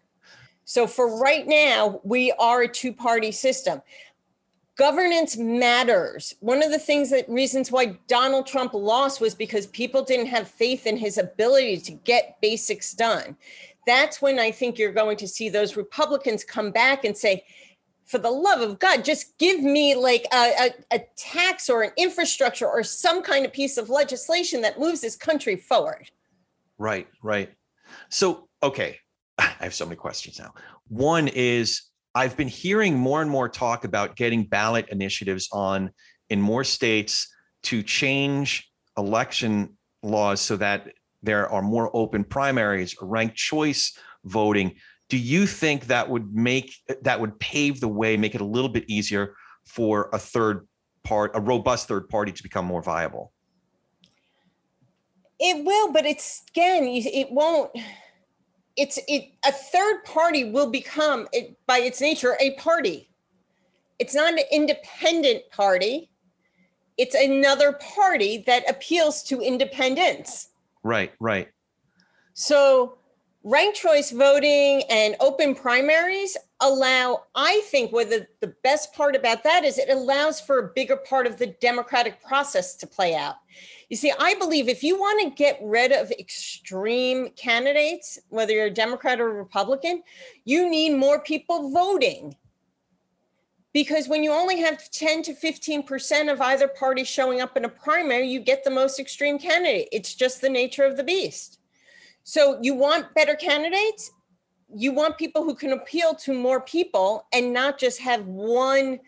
B: So for right now, we are a two party system. Governance matters. One of the things that reasons why Donald Trump lost was because people didn't have faith in his ability to get basics done. That's when I think you're going to see those Republicans come back and say, for the love of God, just give me like a, a, a, tax or an infrastructure or some kind of piece of legislation that moves this country forward.
A: Right, right. So, okay, I have so many questions now. One is I've been hearing more and more talk about getting ballot initiatives on in more states to change election laws so that there are more open primaries, ranked choice voting. Do you think that would make that would pave the way, make it a little bit easier for a third part, a robust third party to become more viable?
B: It will, but it's again, it won't. It's it. A third party will become, it, by its nature, a party. It's not an independent party. It's another party that appeals to independents.
A: Right, right.
B: So, ranked choice voting and open primaries allow, I think, what the, the best part about that is it allows for a bigger part of the democratic process to play out. You see, I believe if you want to get rid of extreme candidates, whether you're a Democrat or a Republican, you need more people voting. Because when you only have 10 to 15% of either party showing up in a primary, you get the most extreme candidate. It's just the nature of the beast. So you want better candidates? You want people who can appeal to more people and not just have one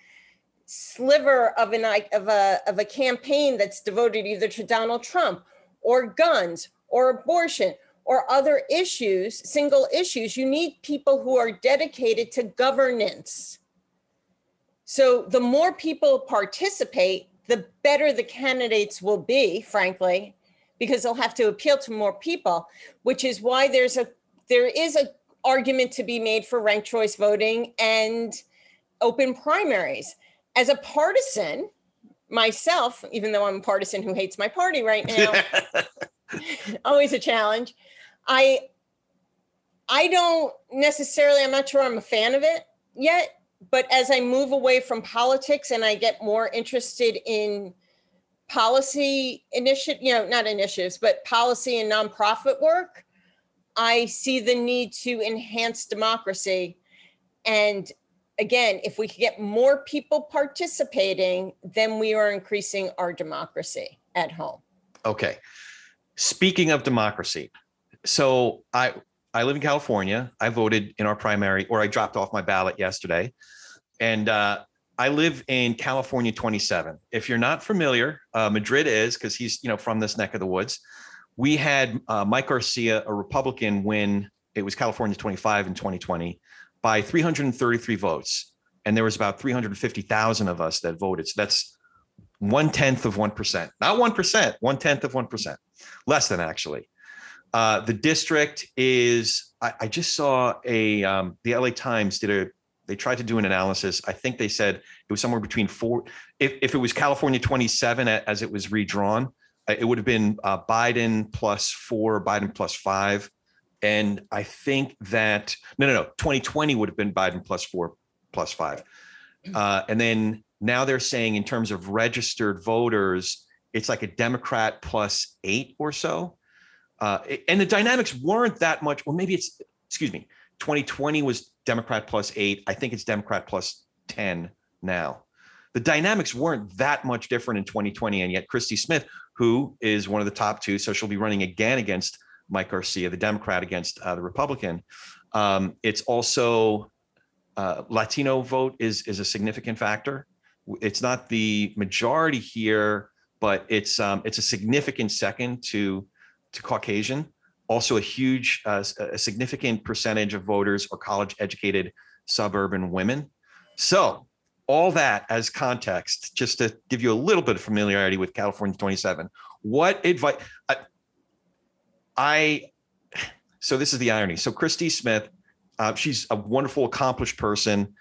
B: sliver of an of a of a campaign that's devoted either to Donald Trump or guns or abortion or other issues, single issues. You need people who are dedicated to governance. So the more people participate, the better the candidates will be, frankly, because they'll have to appeal to more people, which is why there's a there is a argument to be made for ranked choice voting and open primaries as a partisan myself, even though I'm a partisan who hates my party right now, always a challenge. I I don't necessarily, I'm not sure I'm a fan of it yet, but as I move away from politics and I get more interested in policy initiative, you know, not initiatives, but policy and nonprofit work, I see the need to enhance democracy. And again, if we could get more people participating, then we are increasing our democracy at home.
A: Okay. Speaking of democracy, so I I live in California. I voted in our primary, or I dropped off my ballot yesterday, and uh, I live in California 27. If you're not familiar, uh, Madrid is because he's you know from this neck of the woods. We had uh, Mike Garcia, a Republican, win. It was California 25 in 2020 by 333 votes. And there was about 350,000 of us that voted. So that's one tenth of 1%, not 1%, one tenth of 1%, less than actually. Uh, the district is, I, I just saw a, um, the LA Times did a, they tried to do an analysis. I think they said it was somewhere between four, if, if it was California 27 as it was redrawn, uh, it would have been uh, Biden plus four, Biden plus five. And I think that no, no, no. 2020 would have been Biden plus four, plus five. Uh, and then now they're saying in terms of registered voters, it's like a Democrat plus eight or so. Uh, and the dynamics weren't that much. Well, maybe it's excuse me. 2020 was Democrat plus eight. I think it's Democrat plus 10 now. The dynamics weren't that much different in 2020. And yet, Christy Smith, who is one of the top two, so she'll be running again against Mike Garcia, the Democrat against uh, the Republican. Um, it's also uh, Latino vote is is a significant factor. It's not the majority here, but it's um, it's a significant second to to Caucasian. Also, a huge, uh, a significant percentage of voters are college educated suburban women. So, all that as context, just to give you a little bit of familiarity with California 27. What advice? I so this is the irony. So Christy Smith, uh, she's a wonderful, accomplished person.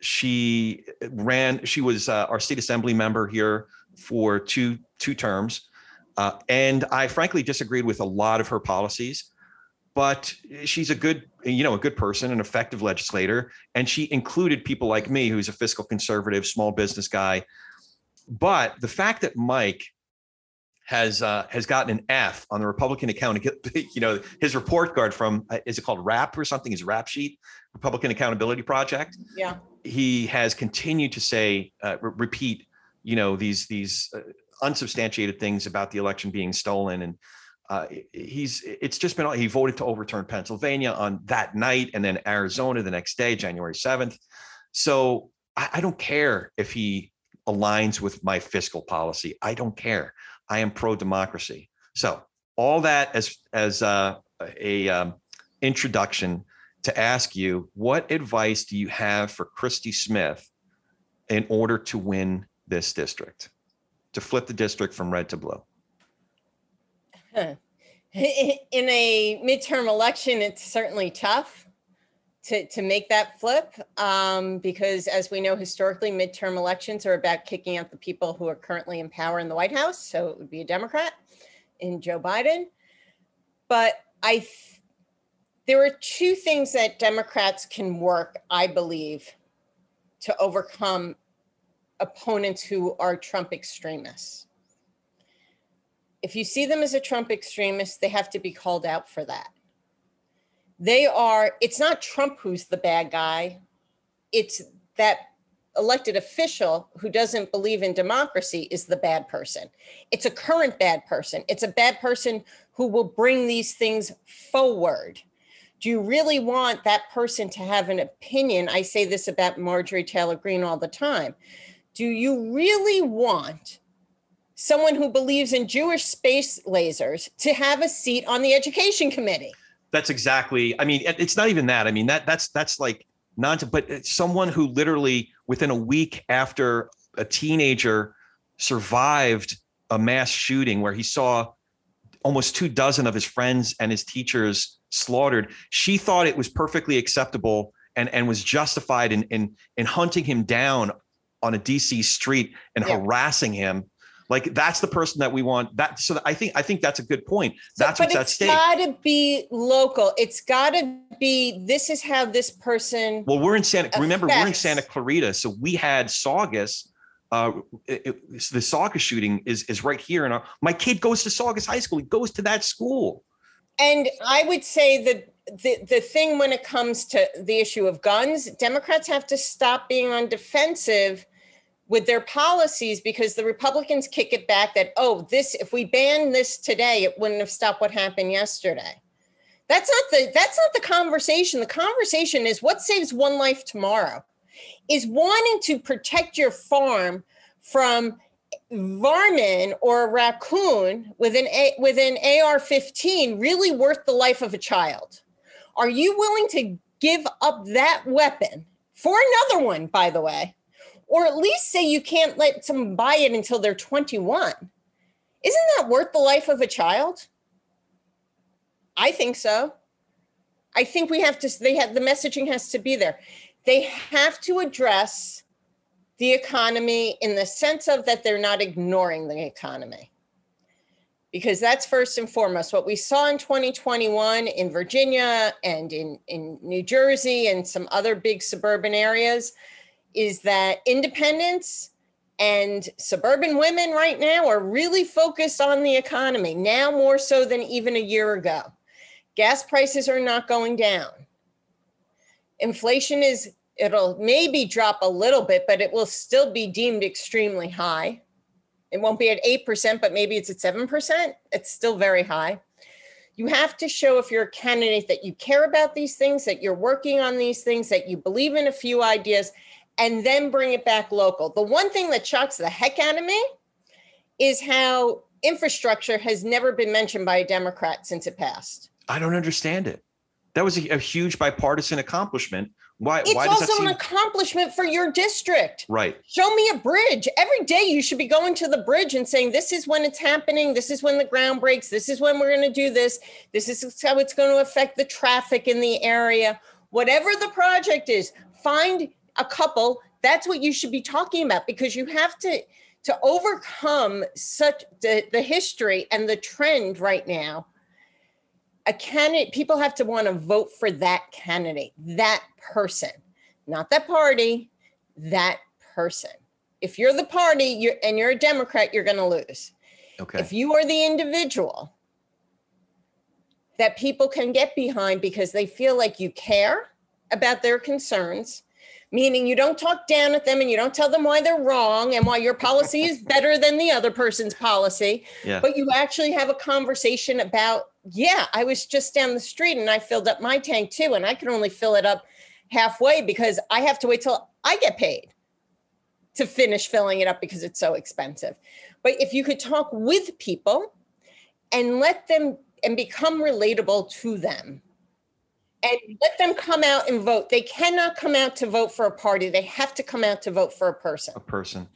A: She ran. She was uh, our state assembly member here for two two terms, uh, and I frankly disagreed with a lot of her policies. But she's a good, you know, a good person, an effective legislator, and she included people like me, who's a fiscal conservative, small business guy. But the fact that Mike has uh, has gotten an F on the Republican account. You know, his report card from uh, is it called RAP or something? His RAP sheet, Republican Accountability Project.
B: Yeah.
A: He has continued to say, uh, re- repeat, you know, these these uh, unsubstantiated things about the election being stolen, and uh, he's it's just been he voted to overturn Pennsylvania on that night, and then Arizona the next day, January seventh. So I, I don't care if he aligns with my fiscal policy. I don't care. I am pro democracy. So, all that as as uh, a um, introduction to ask you what advice do you have for Christy Smith in order to win this district, to flip the district from red to blue?
B: in a midterm election, it's certainly tough to, to make that flip um, because, as we know, historically, midterm elections are about kicking out the people who are currently in power in the White House. So it would be a Democrat in Joe Biden. But I, th- there are two things that Democrats can work, I believe, to overcome opponents who are Trump extremists if you see them as a Trump extremist, they have to be called out for that. They are, it's not Trump who's the bad guy, it's that elected official who doesn't believe in democracy is the bad person. It's a current bad person. It's a bad person who will bring these things forward. Do you really want that person to have an opinion? I say this about Marjorie Taylor Greene all the time. Do you really want someone who believes in Jewish space lasers to have a seat on the education committee.
A: That's exactly. I mean, it's not even that. I mean, that that's that's like non. But someone who literally within a week after a teenager survived a mass shooting where he saw almost two dozen of his friends and his teachers slaughtered, she thought it was perfectly acceptable and and was justified in in in hunting him down on a DC street and yeah. harassing him like that's the person that we want. That so I think I think that's a good point. That's so, what's at stake.
B: It's got to be local. It's got to be. This is how this person.
A: Well, we're in Santa. Affects. Remember, we're in Santa Clarita, so we had Saugus. Uh, it, it, the Saugus shooting is is right here, and my kid goes to Saugus High School. He goes to that school.
B: And I would say that the, the thing when it comes to the issue of guns, Democrats have to stop being on defensive with their policies because the Republicans kick it back that, oh, this, if we ban this today, it wouldn't have stopped what happened yesterday. That's not the that's not the conversation. The conversation is what saves one life tomorrow. Is wanting to protect your farm from varmin or a raccoon with an A, with an AR-15 really worth the life of a child? Are you willing to give up that weapon for another one, by the way, or at least say you can't let someone buy it until they're 21. Isn't that worth the life of a child? I think so. I think we have to, they have, the messaging has to be there. They have to address the economy in the sense of that they're not ignoring the economy. Because that's first and foremost what we saw in 2021 in Virginia and in, in New Jersey and some other big suburban areas is that independents and suburban women right now are really focused on the economy now more so than even a year ago. Gas prices are not going down. Inflation is, it'll maybe drop a little bit, but it will still be deemed extremely high. It won't be at 8%, but maybe it's at 7%. It's still very high. You have to show if you're a candidate that you care about these things, that you're working on these things, that you believe in a few ideas, and then bring it back local. The one thing that shocks the heck out of me is how infrastructure has never been mentioned by a Democrat since it passed.
A: I don't understand it. That was a, a huge bipartisan accomplishment. Why?
B: It's
A: why
B: also seem- an accomplishment for your district.
A: Right.
B: Show me a bridge. Every day you should be going to the bridge and saying, This is when it's happening. This is when the ground breaks. This is when we're going to do this. This is how it's going to affect the traffic in the area. Whatever the project is, find a couple, that's what you should be talking about because you have to to overcome such the, the history and the trend right now. A candidate people have to want to vote for that candidate that person not that party that person. If you're the party you're, and you're a democrat you're going to lose. Okay. If you are the individual that people can get behind because they feel like you care about their concerns meaning you don't talk down at them and you don't tell them why they're wrong and why your policy is better than the other person's policy. Yeah. But you actually have a conversation about, yeah, I was just down the street and I filled up my tank too. And I can only fill it up halfway because I have to wait till I get paid to finish filling it up because it's so expensive. But if you could talk with people and let them and become relatable to them and let them come out and vote. They cannot come out to vote for a party. They have to come out to vote for a person.
A: A person.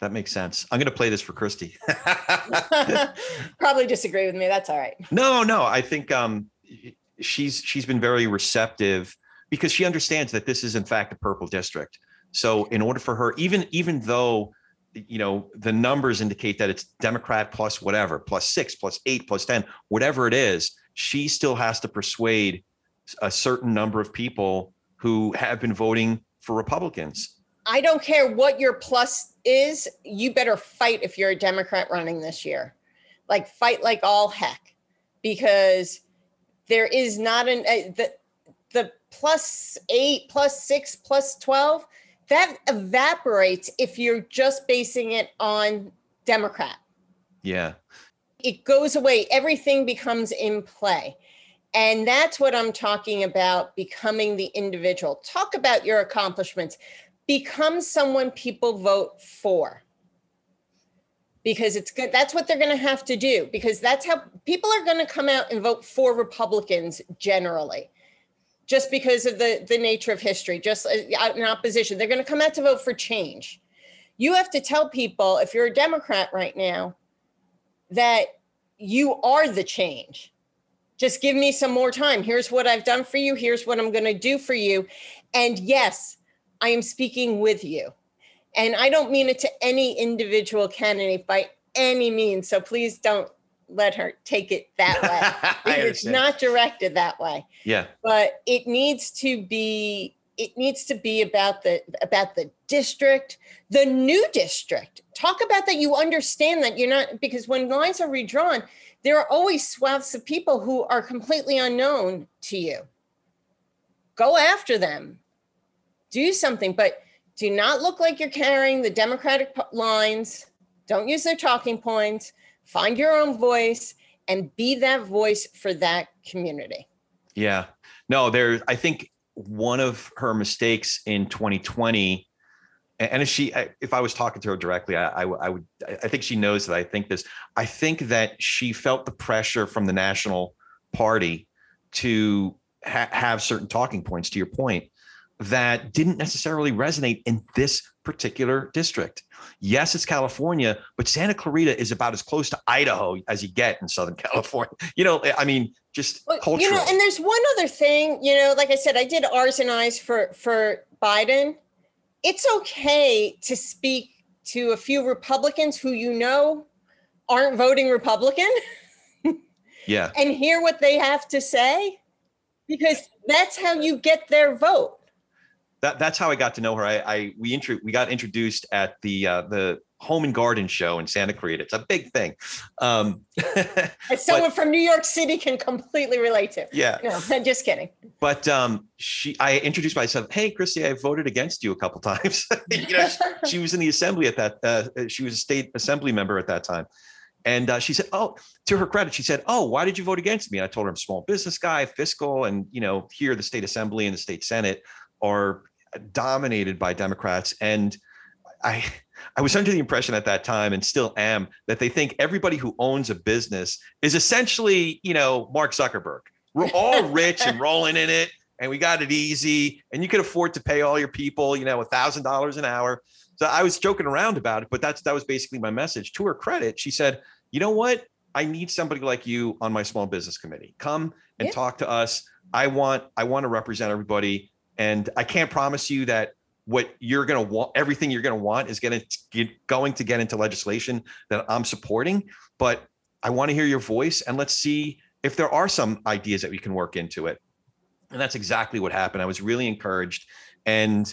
A: That makes sense. I'm going to play this for Christy.
B: Probably disagree with me. That's all right.
A: No, no. I think um, she's she's been very receptive because she understands that this is in fact a purple district. So in order for her, even even though you know the numbers indicate that it's Democrat plus whatever, plus six, plus eight, plus ten, whatever it is, she still has to persuade a certain number of people who have been voting for Republicans.
B: I don't care what your plus is, you better fight if you're a Democrat running this year. Like fight like all heck because there is not an uh, the the plus 8 plus 6 plus 12 that evaporates if you're just basing it on Democrat.
A: Yeah.
B: It goes away. Everything becomes in play. And that's what I'm talking about becoming the individual. Talk about your accomplishments. Become someone people vote for. Because it's good. That's what they're going to have to do. Because that's how people are going to come out and vote for Republicans generally, just because of the, the nature of history, just uh, in opposition. They're going to come out to vote for change. You have to tell people, if you're a Democrat right now, that you are the change just give me some more time. Here's what I've done for you. Here's what I'm going to do for you. And yes, I am speaking with you. And I don't mean it to any individual candidate by any means. So please don't let her take it that way. it's not directed that way.
A: Yeah.
B: But it needs to be it needs to be about the about the district, the new district. Talk about that you understand that you're not because when lines are redrawn, there are always swaths of people who are completely unknown to you. Go after them. Do something, but do not look like you're carrying the Democratic lines. Don't use their talking points. Find your own voice and be that voice for that community.
A: Yeah. No, there, I think one of her mistakes in 2020 and if she if i was talking to her directly I, I, I would i think she knows that i think this. I think that she felt the pressure from the national party to ha- have certain talking points to your point that didn't necessarily resonate in this particular district yes it's california but santa clarita is about as close to idaho as you get in southern california you know i mean just well,
B: you know and there's one other thing you know like i said i did r's and i's for for biden it's okay to speak to a few Republicans who you know aren't voting Republican.
A: yeah.
B: And hear what they have to say because that's how you get their vote.
A: That, that's how I got to know her. I, I we intro, we got introduced at the uh, the home and garden show in Santa Clarita. It's a big thing. Um,
B: someone but, from New York City can completely relate to.
A: Yeah.
B: No, just kidding.
A: But um, she, I introduced myself. Hey, Christy, I voted against you a couple times. you know, she, she, was in the assembly at that. Uh, she was a state assembly member at that time. And uh, she said, "Oh, to her credit, she said, "Oh, why did you vote against me?" And I told her I'm a small business guy, fiscal, and you know, here the state assembly and the state senate are dominated by Democrats, and I I was under the impression at that time and still am that they think everybody who owns a business is essentially, you know, Mark Zuckerberg. We're all rich and rolling in it and we got it easy and you can afford to pay all your people, you know, a thousand dollars an hour. So I was joking around about it, but that's that was basically my message. To her credit, she said, you know what? I need somebody like you on my small business committee. Come and yeah. talk to us. I want I want to represent everybody. And I can't promise you that what you're going to want everything you're going to want is going to get going to get into legislation that I'm supporting but I want to hear your voice and let's see if there are some ideas that we can work into it. And that's exactly what happened. I was really encouraged. And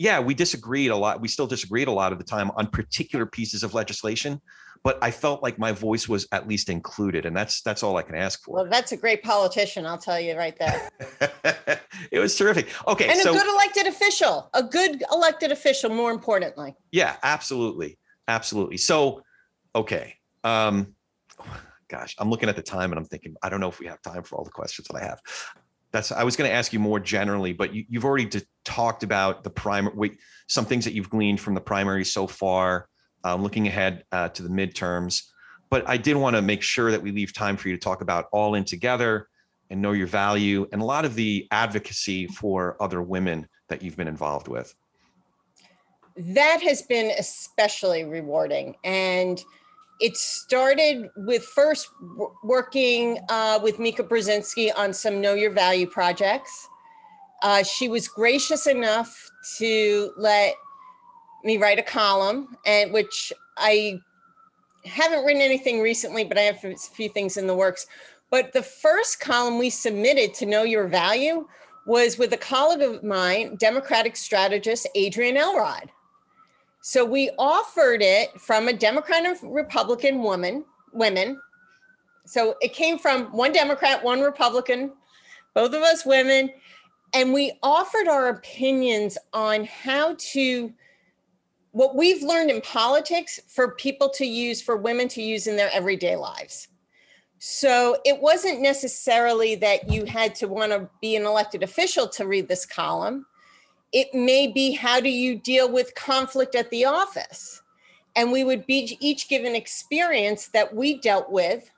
A: yeah we disagreed a lot we still disagreed a lot of the time on particular pieces of legislation but I felt like my voice was at least included, and that's that's all I can ask for.
B: Well, that's a great politician, I'll tell you right there.
A: it was terrific. Okay,
B: and so, a good elected official, a good elected official, more importantly.
A: Yeah, absolutely, absolutely. So, okay, um, gosh, I'm looking at the time and I'm thinking, I don't know if we have time for all the questions that I have. That's I was going to ask you more generally, but you, have already talked about the primary, some things that you've gleaned from the primary so far um, looking ahead uh, to the midterms. but I did want to make sure that we leave time for you to talk about All In Together and Know Your Value and a lot of the advocacy for other women that you've been involved with.
B: That has been especially rewarding. And it started with first working uh, with Mika Brzezinski on some Know Your Value projects. Uh, she was gracious enough to let me write a column, and which I haven't written anything recently, but I have a few things in the works. But the first column we submitted to Know Your Value was with a colleague of mine, Democratic strategist Adrienne Elrod. So we offered it from a Democrat and Republican woman, women. So it came from one Democrat, one Republican, both of us women, and we offered our opinions on how to what we've learned in politics for people to use for women to use in their everyday lives. So it wasn't necessarily that you had to want to be an elected official to read this column. It may be how do you deal with conflict at the office? And we would be each given experience that we dealt with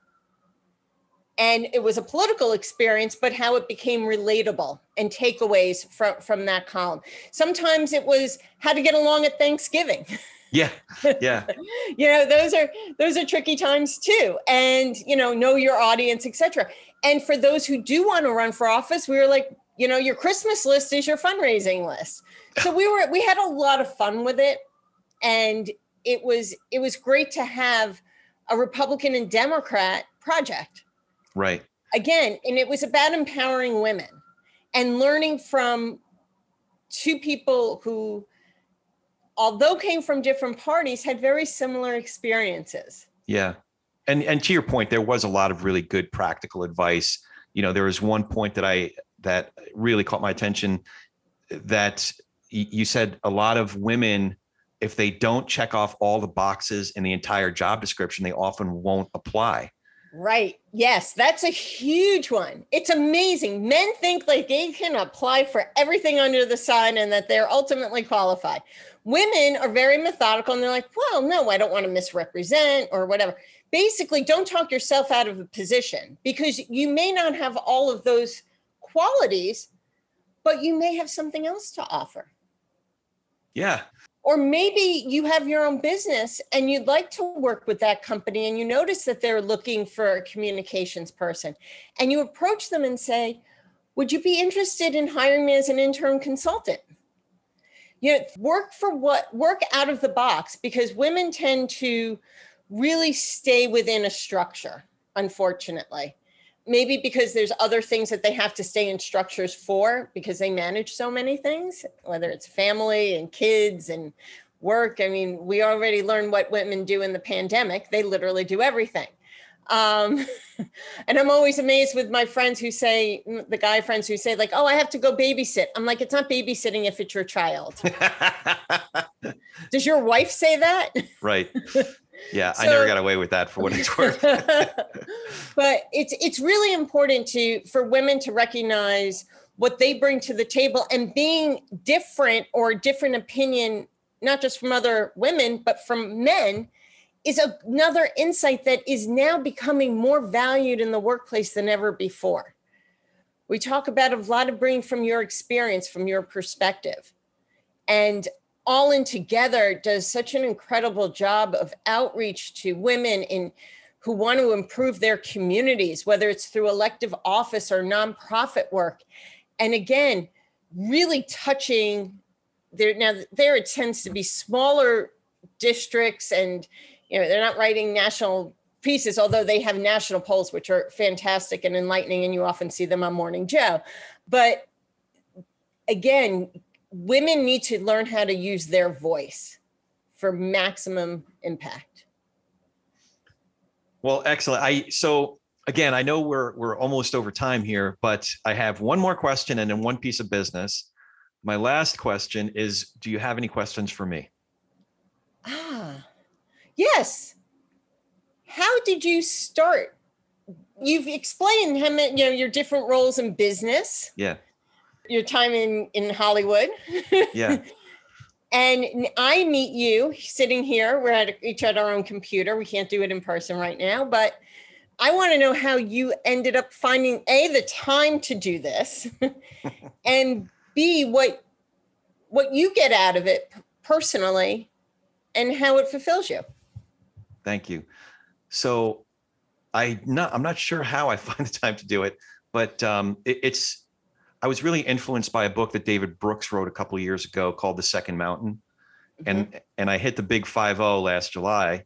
B: and it was a political experience but how it became relatable and takeaways from from that column. Sometimes it was how to get along at thanksgiving.
A: Yeah yeah.
B: You know those are those are tricky times too and you know know your audience etc and for those who do want to run for office we were like you know your christmas list is your fundraising list. So we were we had a lot of fun with it and it was it was great to have a republican and democrat project
A: Right.
B: Again, and it was about empowering women and learning from two people who, although came from different parties, had very similar experiences.
A: Yeah. And and to your point, there was a lot of really good practical advice. You know, there was one point that I that really caught my attention that you said a lot of women if they don't check off all the boxes in the entire job description they often won't apply
B: Right. Yes, that's a huge one. It's amazing. Men think like they can apply for everything under the sun and that they're ultimately qualified. Women are very methodical and they're like, well, no, I don't want to misrepresent or whatever. Basically, don't talk yourself out of a position because you may not have all of those qualities, but you may have something else to offer.
A: Yeah.
B: Or maybe you have your own business and you'd like to work with that company and you notice that they're looking for a communications person and you approach them and say, Would you be interested in hiring me as an interim consultant? You know, work for what work out of the box because women tend to really stay within a structure, unfortunately maybe because there's other things that they have to stay in structures for because they manage so many things whether it's family and kids and work. I mean we already learned what women do in the pandemic. They literally do everything. Um, and i'm always amazed with my friends who say the guy friends who say like oh i have to go babysit. I'm like it's not babysitting if it's your child. Does your wife say that?
A: Right yeah, so, I never got away with that for what it's worth.
B: but it's it's really important to for women to recognize what they bring to the table and being different or different opinion, not just from other women, but from men, is another insight that is now becoming more valued in the workplace than ever before. We talk about a lot of bringing from your experience, from your perspective. And all in together does such an incredible job of outreach to women in who want to improve their communities whether it's through elective office or nonprofit work. And again really touching there now there it tends to be smaller districts and you know they're not writing national pieces although they have national polls which are fantastic and enlightening and you often see them on morning joe. But again women need to learn how to use their voice for maximum impact.
A: Well, excellent. I so again, I know we're we're almost over time here, but I have one more question and then one piece of business. My last question is do you have any questions for me?
B: Ah. Yes. How did you start? You've explained how many, you know your different roles in business.
A: Yeah
B: your time in in Hollywood.
A: Yeah.
B: And I meet you sitting here. We're at each at our own computer. We can't do it in person right now, but I want to know how you ended up finding a the time to do this, and b what what you get out of it personally, and how it fulfills you.
A: Thank you. So, I not I'm not sure how I find the time to do it, but um, it, it's I was really influenced by a book that David Brooks wrote a couple of years ago called The Second Mountain. Mm-hmm. And and I hit the big 5-0 last July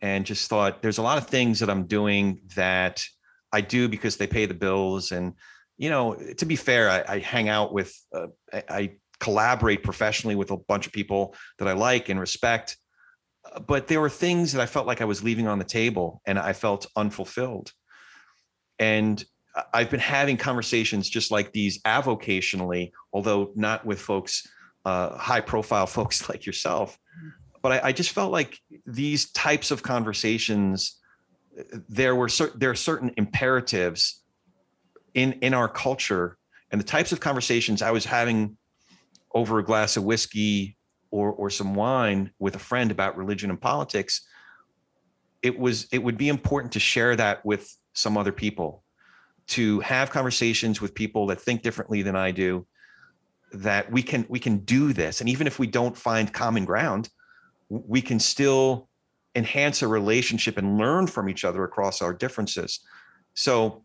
A: and just thought there's a lot of things that I'm doing that I do because they pay the bills and you know to be fair I, I hang out with uh, I, I collaborate professionally with a bunch of people that I like and respect but there were things that I felt like I was leaving on the table and I felt unfulfilled. And I've been having conversations just like these avocationally, although not with folks, uh, high profile folks like yourself. But I, I, just felt like these types of conversations, there were cer- there are certain imperatives in in our culture, and the types of conversations I was having over a glass of whiskey or or some wine with a friend about religion and politics. It was it would be important to share that with some other people to have conversations with people that think differently than I do that we can we can do this. And even if we don't find common ground we can still enhance a relationship and learn from each other across our differences. So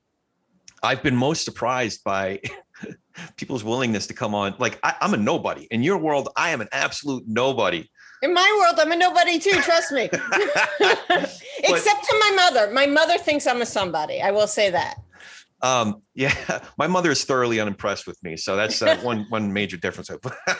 A: i've been most surprised by people's willingness to come on. Like I, am a nobody. In your world i am an absolute nobody.
B: In my world i'm a nobody too trust me. Except to my mother. My mother thinks i'm a somebody i will say that
A: um, yeah, my mother is thoroughly unimpressed with me, so that's uh, one one major difference.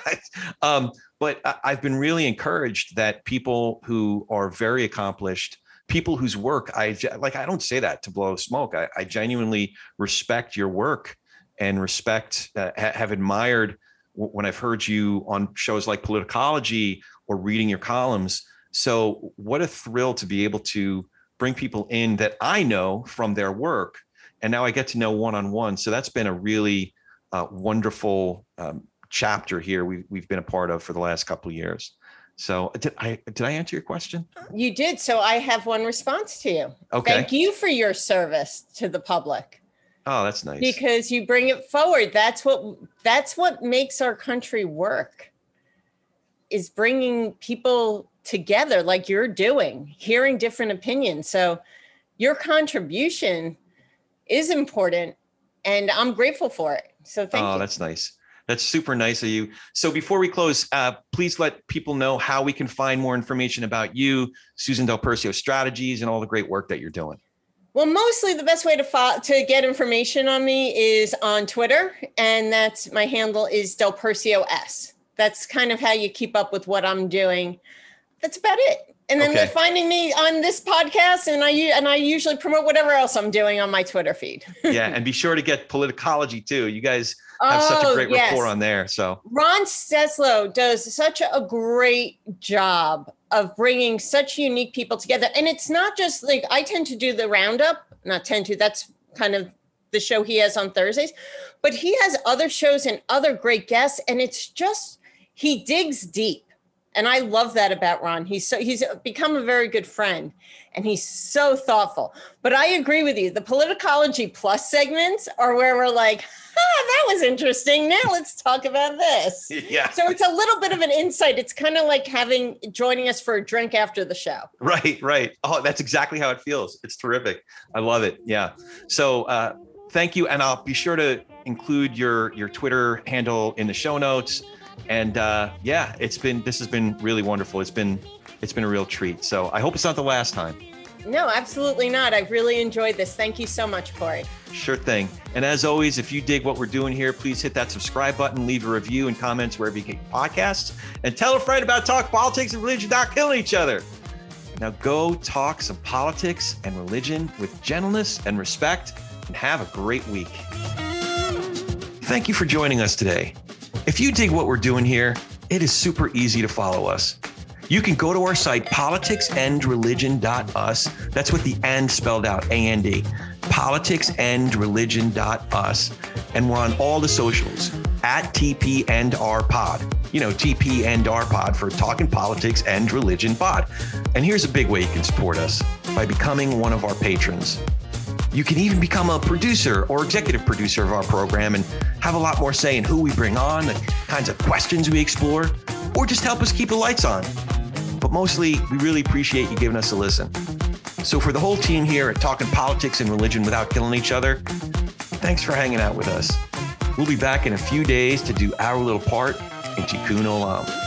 A: um, but I've been really encouraged that people who are very accomplished, people whose work I like, I don't say that to blow smoke. I, I genuinely respect your work and respect, uh, have admired when I've heard you on shows like Politicology or reading your columns. So, what a thrill to be able to bring people in that I know from their work and now I get to know one on one. So that's been a really uh, wonderful um, chapter here we, we've been a part of for the last couple of years. So did I did I answer your question?
B: You did. So I have one response to you.
A: Okay.
B: Thank you for your service to the public.
A: Oh, that's nice.
B: Because you bring it forward. That's what that's what makes our country work. Is bringing people together like you're doing, hearing different opinions. So your contribution is important and I'm grateful for it. So thank
A: oh,
B: you.
A: Oh, that's nice. That's super nice of you. So before we close, uh, please let people know how we can find more information about you, Susan Del Percio strategies, and all the great work that you're doing.
B: Well, mostly the best way to fo- to get information on me is on Twitter, and that's my handle is Del Percio S. That's kind of how you keep up with what I'm doing. That's about it. And then okay. they're finding me on this podcast, and I and I usually promote whatever else I'm doing on my Twitter feed.
A: yeah, and be sure to get politicology too. You guys have oh, such a oh, great yes. rapport on there. So
B: Ron Steslow does such a great job of bringing such unique people together, and it's not just like I tend to do the roundup. Not tend to. That's kind of the show he has on Thursdays, but he has other shows and other great guests, and it's just he digs deep and I love that about Ron. He's so he's become a very good friend and he's so thoughtful. But I agree with you. The politicology plus segments are where we're like, ah, that was interesting. Now let's talk about this.
A: Yeah.
B: So it's a little bit of an insight. It's kind of like having joining us for a drink after the show.
A: Right, right. Oh, that's exactly how it feels. It's terrific. I love it. Yeah. So uh thank you. And I'll be sure to include your your Twitter handle in the show notes and uh, yeah, it's been this has been really wonderful. It's been it's been a real treat. So I hope it's not the last time.
B: No, absolutely not. I've really enjoyed this. Thank you so much, Corey.
A: Sure thing. And as always, if you dig what we're doing here, please hit that subscribe button, leave a review and comments wherever you get podcasts, and tell a friend about Talk Politics and Religion Not Killing Each Other. Now go talk some politics and religion with gentleness and respect, and have a great week. Thank you for joining us today. If you dig what we're doing here, it is super easy to follow us. You can go to our site, politicsandreligion.us. That's with the and spelled out, A A N D. D. Politicsandreligion.us. And we're on all the socials at TP and R Pod. You know, TP and R Pod for Talking Politics and Religion Pod. And here's a big way you can support us by becoming one of our patrons. You can even become a producer or executive producer of our program and have a lot more say in who we bring on, the kinds of questions we explore, or just help us keep the lights on. But mostly, we really appreciate you giving us a listen. So, for the whole team here at Talking Politics and Religion Without Killing Each Other, thanks for hanging out with us. We'll be back in a few days to do our little part in Tikkun Olam.